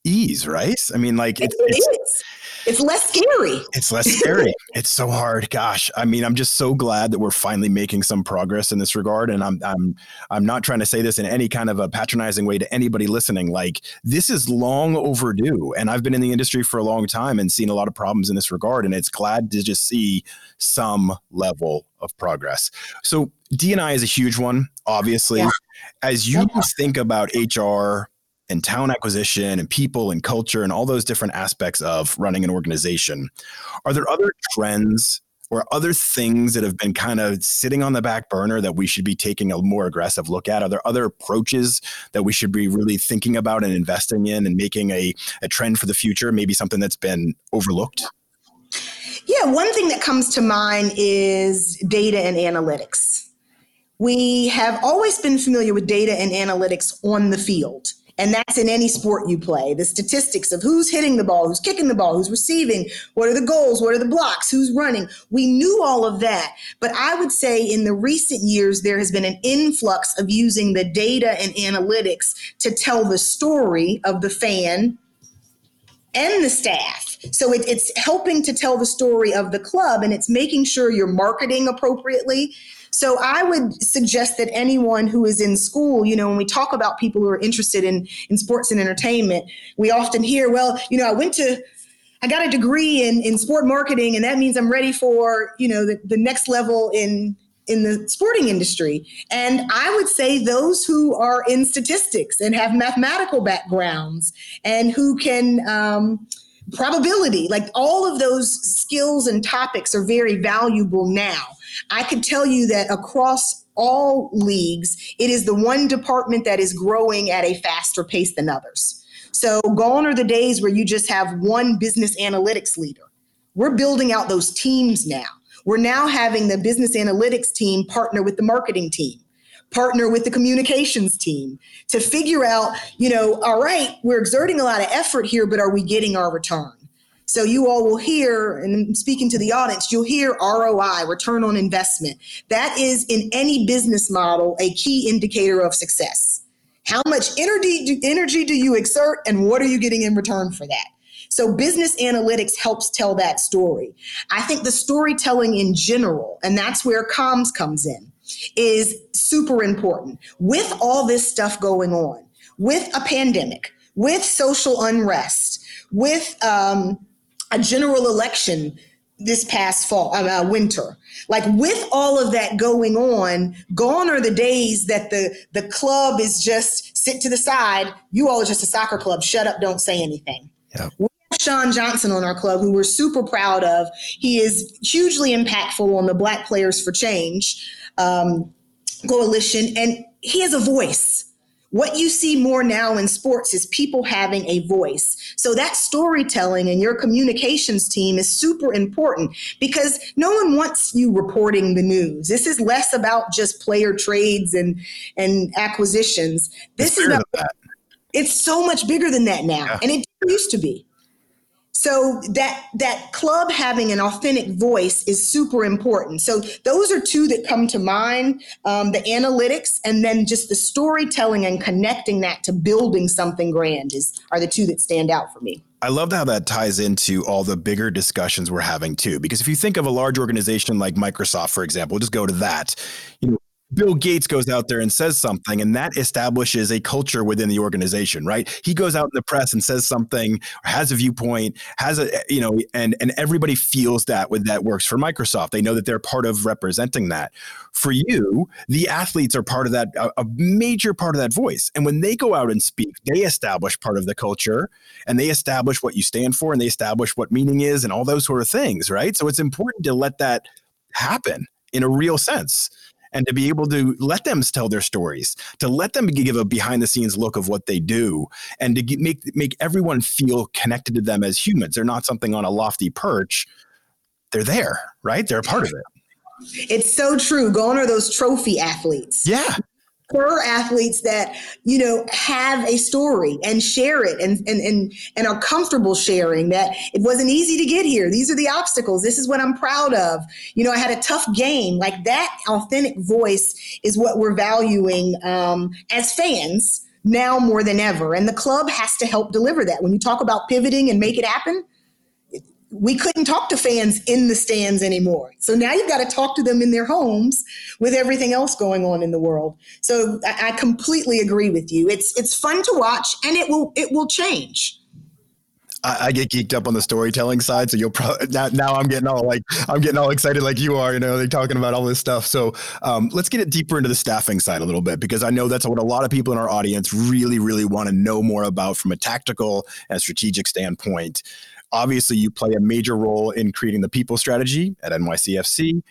Speaker 2: ease, right? I mean, like,
Speaker 3: it's, it's it's less scary.
Speaker 2: It's less scary. it's so hard. Gosh, I mean, I'm just so glad that we're finally making some progress in this regard. And I'm I'm I'm not trying to say this in any kind of a patronizing way to anybody listening. Like this is long overdue, and I've been in the industry for a long time and seen a lot of problems in this regard. And it's glad to just see some level of progress. So D&I is a huge one, obviously. Yeah. As you yeah. think about HR and talent acquisition and people and culture and all those different aspects of running an organization. Are there other trends or other things that have been kind of sitting on the back burner that we should be taking a more aggressive look at? Are there other approaches that we should be really thinking about and investing in and making a, a trend for the future? Maybe something that's been overlooked?
Speaker 3: Yeah, one thing that comes to mind is data and analytics. We have always been familiar with data and analytics on the field. And that's in any sport you play. The statistics of who's hitting the ball, who's kicking the ball, who's receiving, what are the goals, what are the blocks, who's running. We knew all of that. But I would say in the recent years, there has been an influx of using the data and analytics to tell the story of the fan and the staff. So it, it's helping to tell the story of the club and it's making sure you're marketing appropriately so I would suggest that anyone who is in school, you know, when we talk about people who are interested in, in sports and entertainment, we often hear, well, you know, I went to I got a degree in, in sport marketing, and that means I'm ready for, you know, the, the next level in in the sporting industry. And I would say those who are in statistics and have mathematical backgrounds and who can um, probability, like all of those skills and topics are very valuable now. I could tell you that across all leagues, it is the one department that is growing at a faster pace than others. So, gone are the days where you just have one business analytics leader. We're building out those teams now. We're now having the business analytics team partner with the marketing team, partner with the communications team to figure out, you know, all right, we're exerting a lot of effort here, but are we getting our return? So you all will hear, and speaking to the audience, you'll hear ROI, return on investment. That is in any business model a key indicator of success. How much energy, energy do you exert and what are you getting in return for that? So business analytics helps tell that story. I think the storytelling in general, and that's where comms comes in, is super important. With all this stuff going on, with a pandemic, with social unrest, with um, a general election this past fall, uh, uh, winter. Like with all of that going on, gone are the days that the the club is just sit to the side. You all are just a soccer club. Shut up. Don't say anything. Yeah. We have Sean Johnson on our club, who we're super proud of. He is hugely impactful on the Black Players for Change um, coalition, and he has a voice what you see more now in sports is people having a voice. So that storytelling and your communications team is super important because no one wants you reporting the news. This is less about just player trades and and acquisitions. This it's is about it's so much bigger than that now. Yeah. And it used to be. So that that club having an authentic voice is super important. So those are two that come to mind: um, the analytics, and then just the storytelling and connecting that to building something grand is are the two that stand out for me.
Speaker 2: I love how that ties into all the bigger discussions we're having too. Because if you think of a large organization like Microsoft, for example, we'll just go to that. You know, Bill Gates goes out there and says something, and that establishes a culture within the organization, right? He goes out in the press and says something, has a viewpoint, has a you know, and and everybody feels that with that works for Microsoft. They know that they're part of representing that. For you, the athletes are part of that, a, a major part of that voice. And when they go out and speak, they establish part of the culture, and they establish what you stand for, and they establish what meaning is, and all those sort of things, right? So it's important to let that happen in a real sense and to be able to let them tell their stories, to let them give a behind the scenes look of what they do, and to make make everyone feel connected to them as humans. They're not something on a lofty perch. They're there, right? They're a part of it.
Speaker 3: It's so true. Gone are those trophy athletes.
Speaker 2: Yeah
Speaker 3: for athletes that you know have a story and share it and, and and and are comfortable sharing that it wasn't easy to get here. These are the obstacles. This is what i'm proud of. You know i had a tough game. Like that authentic voice is what we're valuing um, as fans now more than ever. And the club has to help deliver that. When you talk about pivoting and make it happen we couldn't talk to fans in the stands anymore. So now you've got to talk to them in their homes with everything else going on in the world. So I, I completely agree with you. It's it's fun to watch and it will it will change.
Speaker 2: I, get geeked up on the storytelling side, so you'll probably now, now. I'm getting all like I'm getting all excited like you are. You know, they're talking about all this stuff. So um, let's get it deeper into the staffing side a little bit because I know that's what a lot of people in our audience really, really want to know more about from a tactical and strategic standpoint. Obviously, you play a major role in creating the people strategy at NYCFC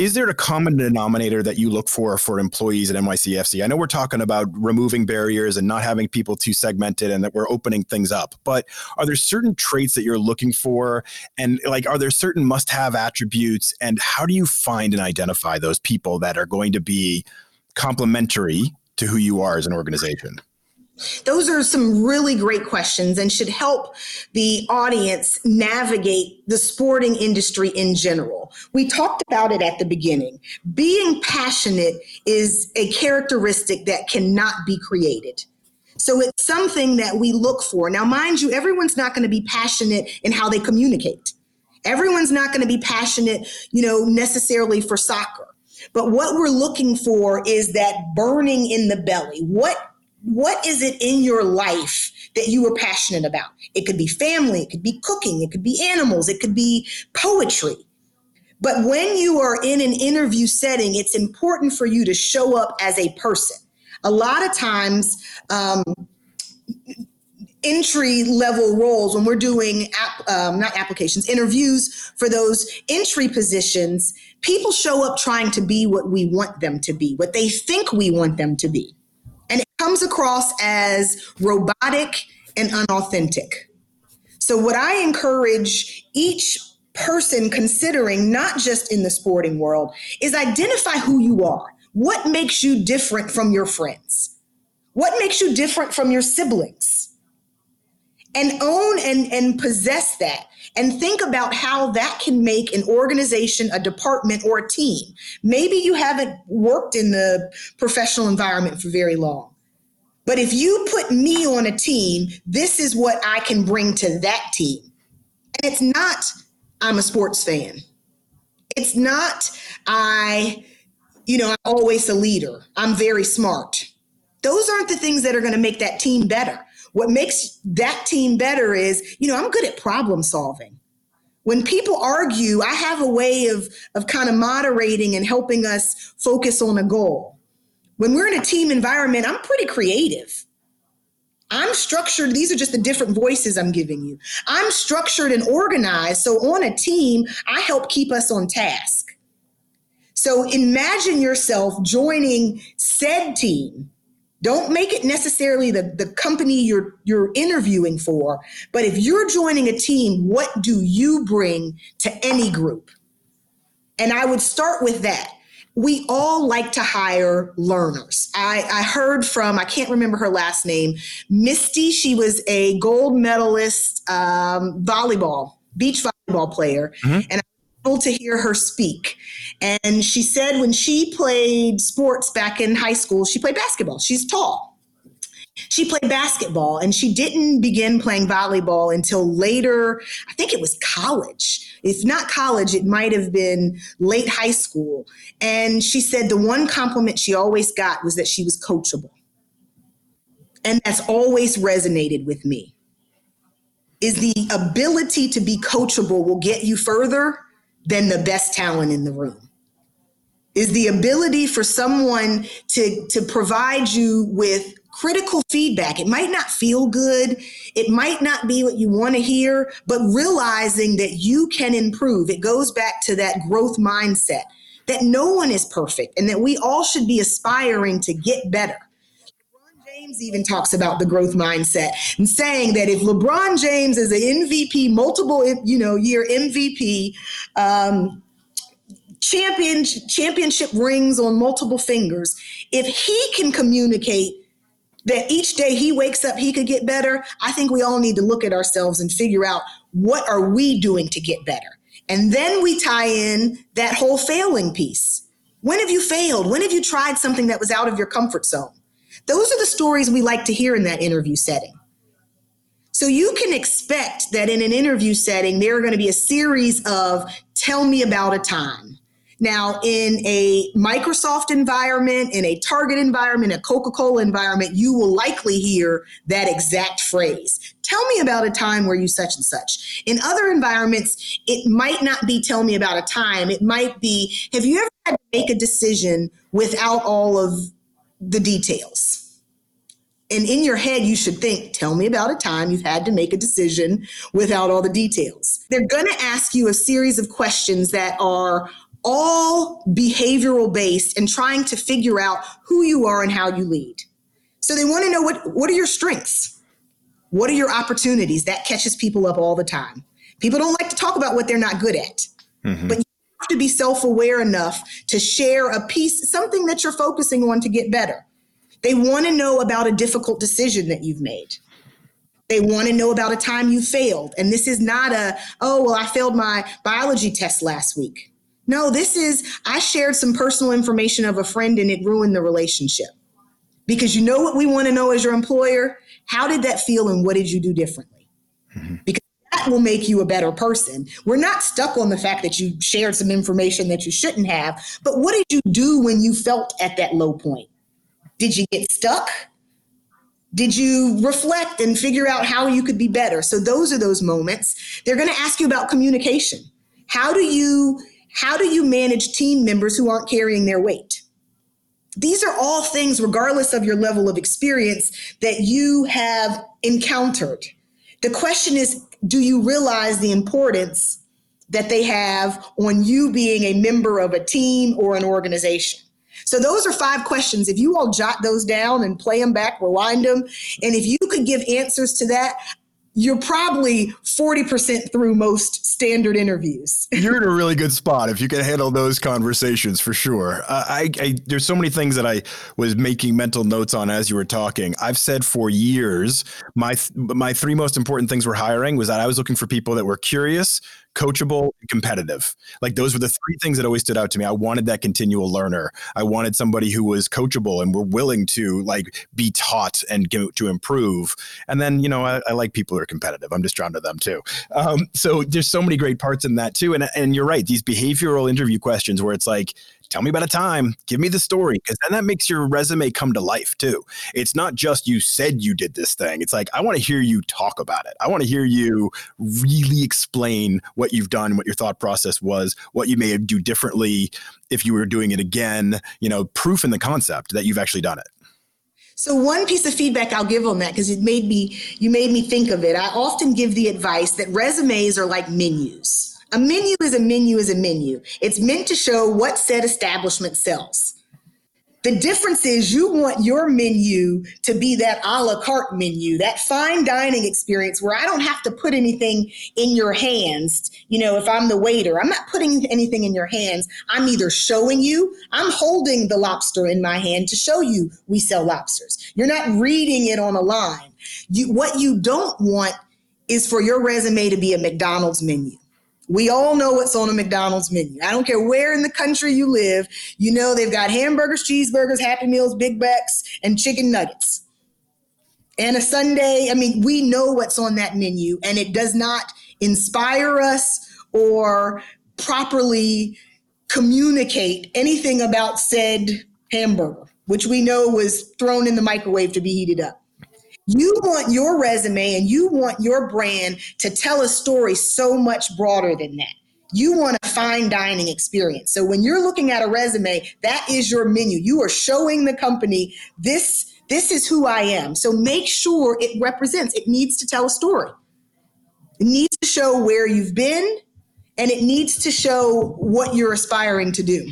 Speaker 2: is there a common denominator that you look for for employees at NYCFC? I know we're talking about removing barriers and not having people too segmented and that we're opening things up, but are there certain traits that you're looking for? And like, are there certain must have attributes? And how do you find and identify those people that are going to be complementary to who you are as an organization?
Speaker 3: Those are some really great questions and should help the audience navigate the sporting industry in general. We talked about it at the beginning. Being passionate is a characteristic that cannot be created. So it's something that we look for. Now, mind you, everyone's not going to be passionate in how they communicate. Everyone's not going to be passionate, you know, necessarily for soccer. But what we're looking for is that burning in the belly. What what is it in your life that you were passionate about? It could be family, it could be cooking, it could be animals, it could be poetry. But when you are in an interview setting, it's important for you to show up as a person. A lot of times, um, entry level roles when we're doing app, um, not applications interviews for those entry positions people show up trying to be what we want them to be what they think we want them to be comes across as robotic and unauthentic. So, what I encourage each person considering, not just in the sporting world, is identify who you are. What makes you different from your friends? What makes you different from your siblings? And own and, and possess that. And think about how that can make an organization, a department, or a team. Maybe you haven't worked in the professional environment for very long. But if you put me on a team, this is what I can bring to that team. And it's not, I'm a sports fan. It's not, I, you know, I'm always a leader. I'm very smart. Those aren't the things that are going to make that team better. What makes that team better is, you know, I'm good at problem solving. When people argue, I have a way of, of kind of moderating and helping us focus on a goal. When we're in a team environment, I'm pretty creative. I'm structured. These are just the different voices I'm giving you. I'm structured and organized. So on a team, I help keep us on task. So imagine yourself joining said team. Don't make it necessarily the, the company you're you're interviewing for, but if you're joining a team, what do you bring to any group? And I would start with that we all like to hire learners. I, I, heard from, I can't remember her last name, Misty. She was a gold medalist um, volleyball, beach volleyball player. Mm-hmm. And I was able to hear her speak. And she said when she played sports back in high school, she played basketball. She's tall. She played basketball and she didn't begin playing volleyball until later, I think it was college. If not college, it might have been late high school. And she said the one compliment she always got was that she was coachable. And that's always resonated with me. Is the ability to be coachable will get you further than the best talent in the room is the ability for someone to to provide you with critical feedback. It might not feel good. It might not be what you want to hear, but realizing that you can improve. It goes back to that growth mindset that no one is perfect and that we all should be aspiring to get better. LeBron James even talks about the growth mindset and saying that if LeBron James is an MVP, multiple you know year MVP, um, champion championship rings on multiple fingers, if he can communicate that each day he wakes up he could get better. I think we all need to look at ourselves and figure out what are we doing to get better. And then we tie in that whole failing piece. When have you failed? When have you tried something that was out of your comfort zone? Those are the stories we like to hear in that interview setting. So you can expect that in an interview setting, there are going to be a series of tell me about a time. Now, in a Microsoft environment, in a Target environment, a Coca Cola environment, you will likely hear that exact phrase. Tell me about a time where you such and such. In other environments, it might not be tell me about a time. It might be have you ever had to make a decision without all of the details? And in your head, you should think, tell me about a time you've had to make a decision without all the details. They're going to ask you a series of questions that are all behavioral based and trying to figure out who you are and how you lead. So they want to know what, what are your strengths? What are your opportunities? That catches people up all the time. People don't like to talk about what they're not good at. Mm-hmm. But you have to be self aware enough to share a piece, something that you're focusing on to get better. They want to know about a difficult decision that you've made. They want to know about a time you failed. And this is not a, oh, well, I failed my biology test last week. No, this is, I shared some personal information of a friend and it ruined the relationship. Because you know what we want to know as your employer? How did that feel and what did you do differently? Mm-hmm. Because that will make you a better person. We're not stuck on the fact that you shared some information that you shouldn't have, but what did you do when you felt at that low point? Did you get stuck? Did you reflect and figure out how you could be better? So those are those moments. They're going to ask you about communication. How do you how do you manage team members who aren't carrying their weight? These are all things, regardless of your level of experience, that you have encountered. The question is do you realize the importance that they have on you being a member of a team or an organization? So those are five questions. If you all jot those down and play them back, rewind them, and if you could give answers to that, you're probably 40% through most standard interviews.
Speaker 2: you're in a really good spot if you can handle those conversations for sure. Uh, I, I, there's so many things that I was making mental notes on as you were talking. I've said for years my my three most important things we're hiring was that I was looking for people that were curious, coachable and competitive. Like those were the three things that always stood out to me. I wanted that continual learner. I wanted somebody who was coachable and were willing to like be taught and to improve. And then, you know, I, I, like people who are competitive. I'm just drawn to them too. Um, so there's so many great parts in that too. And, and you're right. These behavioral interview questions where it's like, tell me about a time. Give me the story because then that makes your resume come to life too. It's not just you said you did this thing. It's like i want to hear you talk about it. I want to hear you really explain what you've done what your thought process was what you may do differently if you were doing it again you know proof in the concept that you've actually done it.
Speaker 3: So one piece of feedback I'll give on that because it made me you made me think of it. I often give the advice that resumes are like menus. A menu is a menu is a menu. It's meant to show what said establishment sells. The difference is you want your menu to be that a la carte menu, that fine dining experience where I don't have to put anything in your hands. You know, if I'm the waiter, I'm not putting anything in your hands. I'm either showing you, I'm holding the lobster in my hand to show you we sell lobsters. You're not reading it on a line. You, what you don't want is for your resume to be a McDonald's menu. We all know what's on a McDonald's menu. I don't care where in the country you live, you know they've got hamburgers, cheeseburgers, Happy Meals, Big Macs, and chicken nuggets. And a sundae, I mean, we know what's on that menu, and it does not inspire us or properly communicate anything about said hamburger, which we know was thrown in the microwave to be heated up. You want your resume and you want your brand to tell a story so much broader than that. You want a fine dining experience. So when you're looking at a resume, that is your menu. You are showing the company this this is who I am. So make sure it represents. It needs to tell a story. It needs to show where you've been and it needs to show what you're aspiring to do.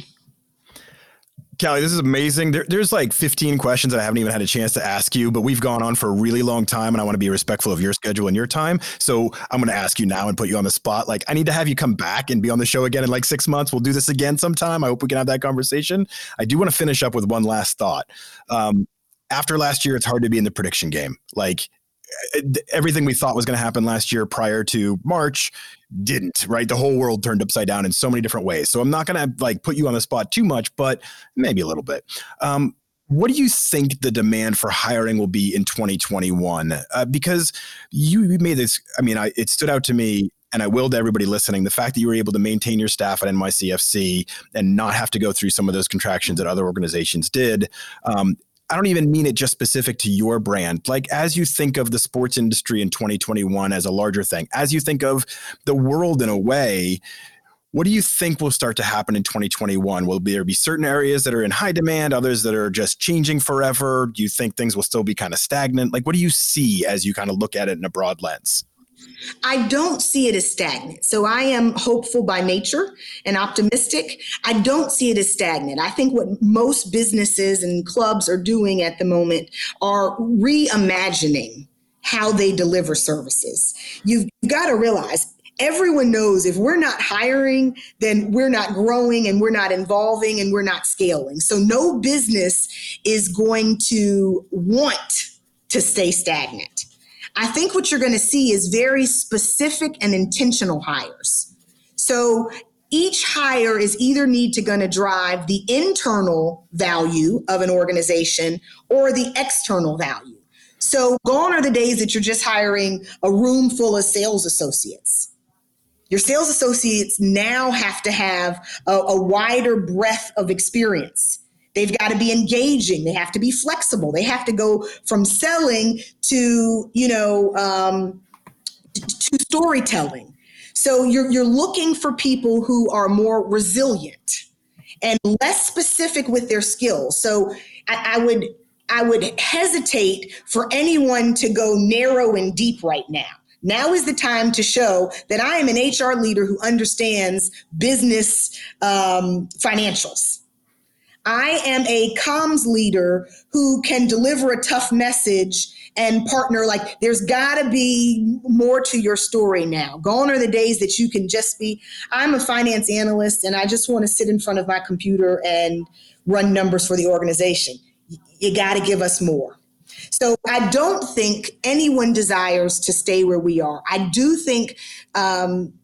Speaker 2: Kali, this is amazing. There, there's like 15 questions that I haven't even had a chance to ask you, but we've gone on for a really long time and I want to be respectful of your schedule and your time. So I'm going to ask you now and put you on the spot. Like, I need to have you come back and be on the show again in like six months. We'll do this again sometime. I hope we can have that conversation. I do want to finish up with one last thought. Um, after last year, it's hard to be in the prediction game. Like, everything we thought was going to happen last year prior to March didn't, right? The whole world turned upside down in so many different ways. So I'm not going to like put you on the spot too much, but maybe a little bit. Um, what do you think the demand for hiring will be in 2021? Uh, because you made this, I mean, I, it stood out to me and I will to everybody listening, the fact that you were able to maintain your staff at NYCFC and not have to go through some of those contractions that other organizations did. Um, I don't even mean it just specific to your brand. Like as you think of the sports industry in 2021 as a larger thing, as you think of the world in a way, what do you think will start to happen in 2021? Will there be certain areas that are in high demand, others that are just changing forever? Do you think things will still be kind of stagnant? Like, what do you see as you kind of look at it in a broad lens?
Speaker 3: I don't see it as stagnant. So I am hopeful by nature and optimistic. I don't see it as stagnant. I think what most businesses and clubs are doing at the moment are reimagining how they deliver services. You've got to realize everyone knows if we're not hiring, then we're not growing and we're not involving and we're not scaling. So no business is going to want to stay stagnant. I think what you're going to see is very specific and intentional hires. So each hire is either need to going to drive the internal value of an organization or the external value. So gone are the days that you're just hiring a room full of sales associates your sales associates now have to have a, a wider breadth of experience. They've got to be engaging. They have to be flexible. They have to go from selling to, you know, um, to storytelling. So you're, you're looking for people who are more resilient and less specific with their skills. So I, I would I would hesitate for anyone to go narrow and deep right now. Now is the time to show that I am an HR leader who understands business um, financials. I am a comms leader who can deliver a tough message and partner. Like, there's got to be more to your story now. Gone are the days that you can just be, I'm a finance analyst and I just want to sit in front of my computer and run numbers for the organization. You got to give us more. So I don't think anyone desires to stay where we are. I do think um,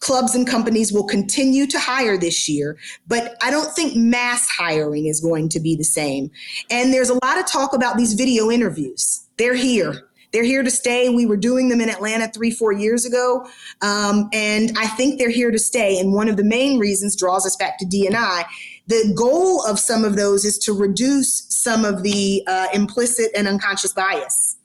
Speaker 3: clubs and companies will continue to hire this year, but I don't think mass hiring is going to be the same. And there's a lot of talk about these video interviews. They're here. They're here to stay. We were doing them in Atlanta three, four years ago. Um, and I think they're here to stay. And one of the main reasons draws us back to D&I the goal of some of those is to reduce some of the uh, implicit and unconscious bias.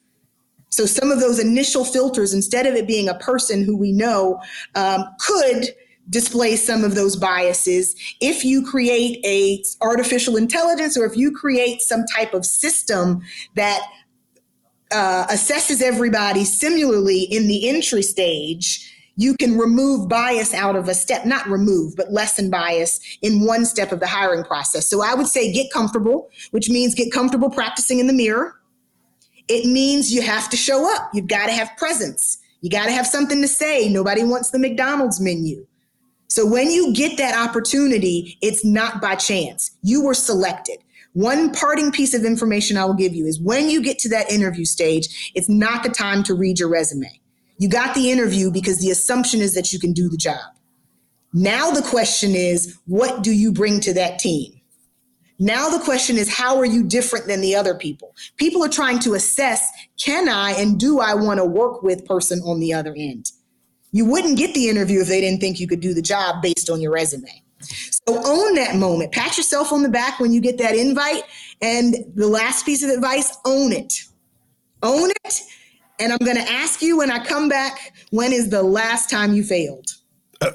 Speaker 3: So some of those initial filters, instead of it being a person who we know um, could display some of those biases, if you create a artificial intelligence or if you create some type of system that uh, assesses everybody similarly in the entry stage, you can remove bias out of a step, not remove, but lessen bias in one step of the hiring process. So I would say get comfortable, which means get comfortable practicing in the mirror. It means you have to show up. You've got to have presence. You got to have something to say. Nobody wants the McDonald's menu. So when you get that opportunity, it's not by chance. You were selected. One parting piece of information I will give you is when you get to that interview stage, it's not the time to read your resume. You got the interview because the assumption is that you can do the job. Now the question is, what do you bring to that team? Now the question is, how are you different than the other people? People are trying to assess, can I and do I want to work with person on the other end? You wouldn't get the interview if they didn't think you could do the job based on your resume. So own that moment. Pat yourself on the back when you get that invite. And the last piece of advice, own it. Own it and I'm going to ask you when I come back, when is the last time you failed?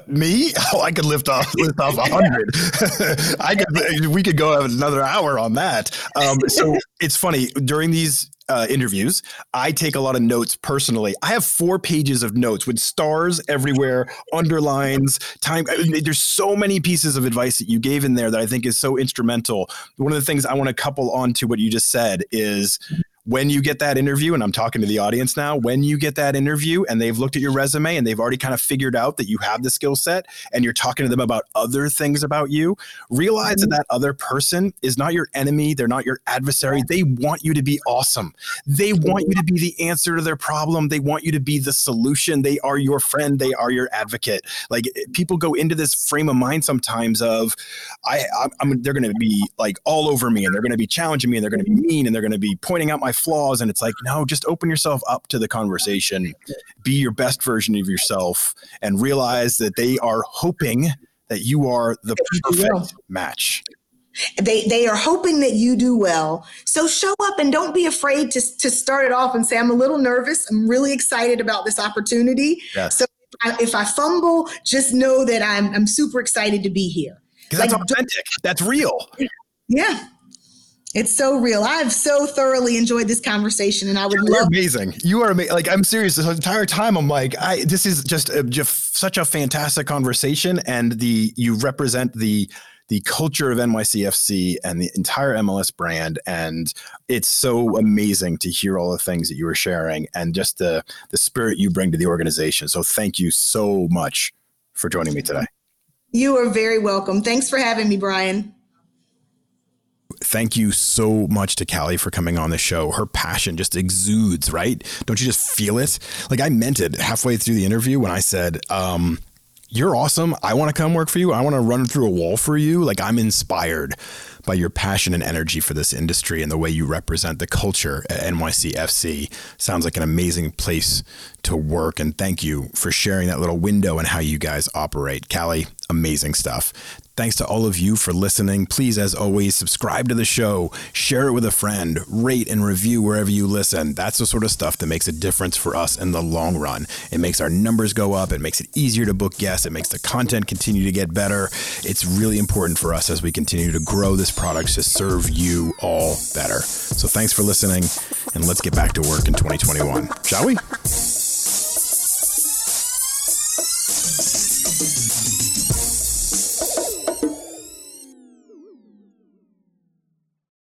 Speaker 2: Me? Oh, I could lift off lift off hundred. I could. We could go another hour on that. Um, so it's funny during these uh, interviews, I take a lot of notes personally. I have four pages of notes with stars everywhere, underlines, time. I mean, there's so many pieces of advice that you gave in there that I think is so instrumental. One of the things I want to couple onto what you just said is when you get that interview, and I'm talking to the audience now, when you get that interview and they've looked at your resume and they've already kind of figured out that you have the skill set and you're talking to them about other things about you, realize mm-hmm. that that other person is not your enemy. They're not your adversary. They want you to be awesome. They want you to be the answer to their problem. They want you to be the solution. They are your friend. They are your advocate. Like people go into this frame of mind sometimes of, I, I'm, they're going to be like all over me and they're going to be challenging me and they're going to be mean and they're going to be pointing out my flaws. And it's like, no, just open yourself up to the conversation, be your best version of yourself, and realize that they are hoping that you are the perfect match.
Speaker 3: They they are hoping that you do well. So show up and don't be afraid to, to start it off and say, I'm a little nervous. I'm really excited about this opportunity. Yes. So if I, if I fumble, just know that I'm I'm super excited to be here.
Speaker 2: Like, that's authentic. That's real.
Speaker 3: Yeah. It's so real. I've so thoroughly enjoyed this conversation, and I would
Speaker 2: You're
Speaker 3: love.
Speaker 2: Amazing. You are amazing. Like I'm serious. This entire time, I'm like, I. This is just a, just such a fantastic conversation, and the you represent the the culture of NYCFC and the entire MLS brand, and it's so amazing to hear all the things that you were sharing, and just the the spirit you bring to the organization. So thank you so much for joining me today.
Speaker 3: You are very welcome. Thanks for having me, Brian
Speaker 2: thank you so much to Kali for coming on the show. Her passion just exudes, right? Don't you just feel it? Like I meant it halfway through the interview when I said, um, you're awesome. I want to come work for you. I want to run through a wall for you. Like I'm inspired by your passion and energy for this industry and the way you represent the culture at NYCFC. Sounds like an amazing place to work. And thank you for sharing that little window and how you guys operate. Kali, amazing stuff. Thanks to all of you for listening. Please, as always, subscribe to the show, share it with a friend, rate and review wherever you listen. That's the sort of stuff that makes a difference for us in the long run. It makes our numbers go up, it makes it easier to book guests, it makes the content continue to get better. It's really important for us as we continue to grow this product to serve you all better. So thanks for listening, and let's get back to work in 2021, shall we?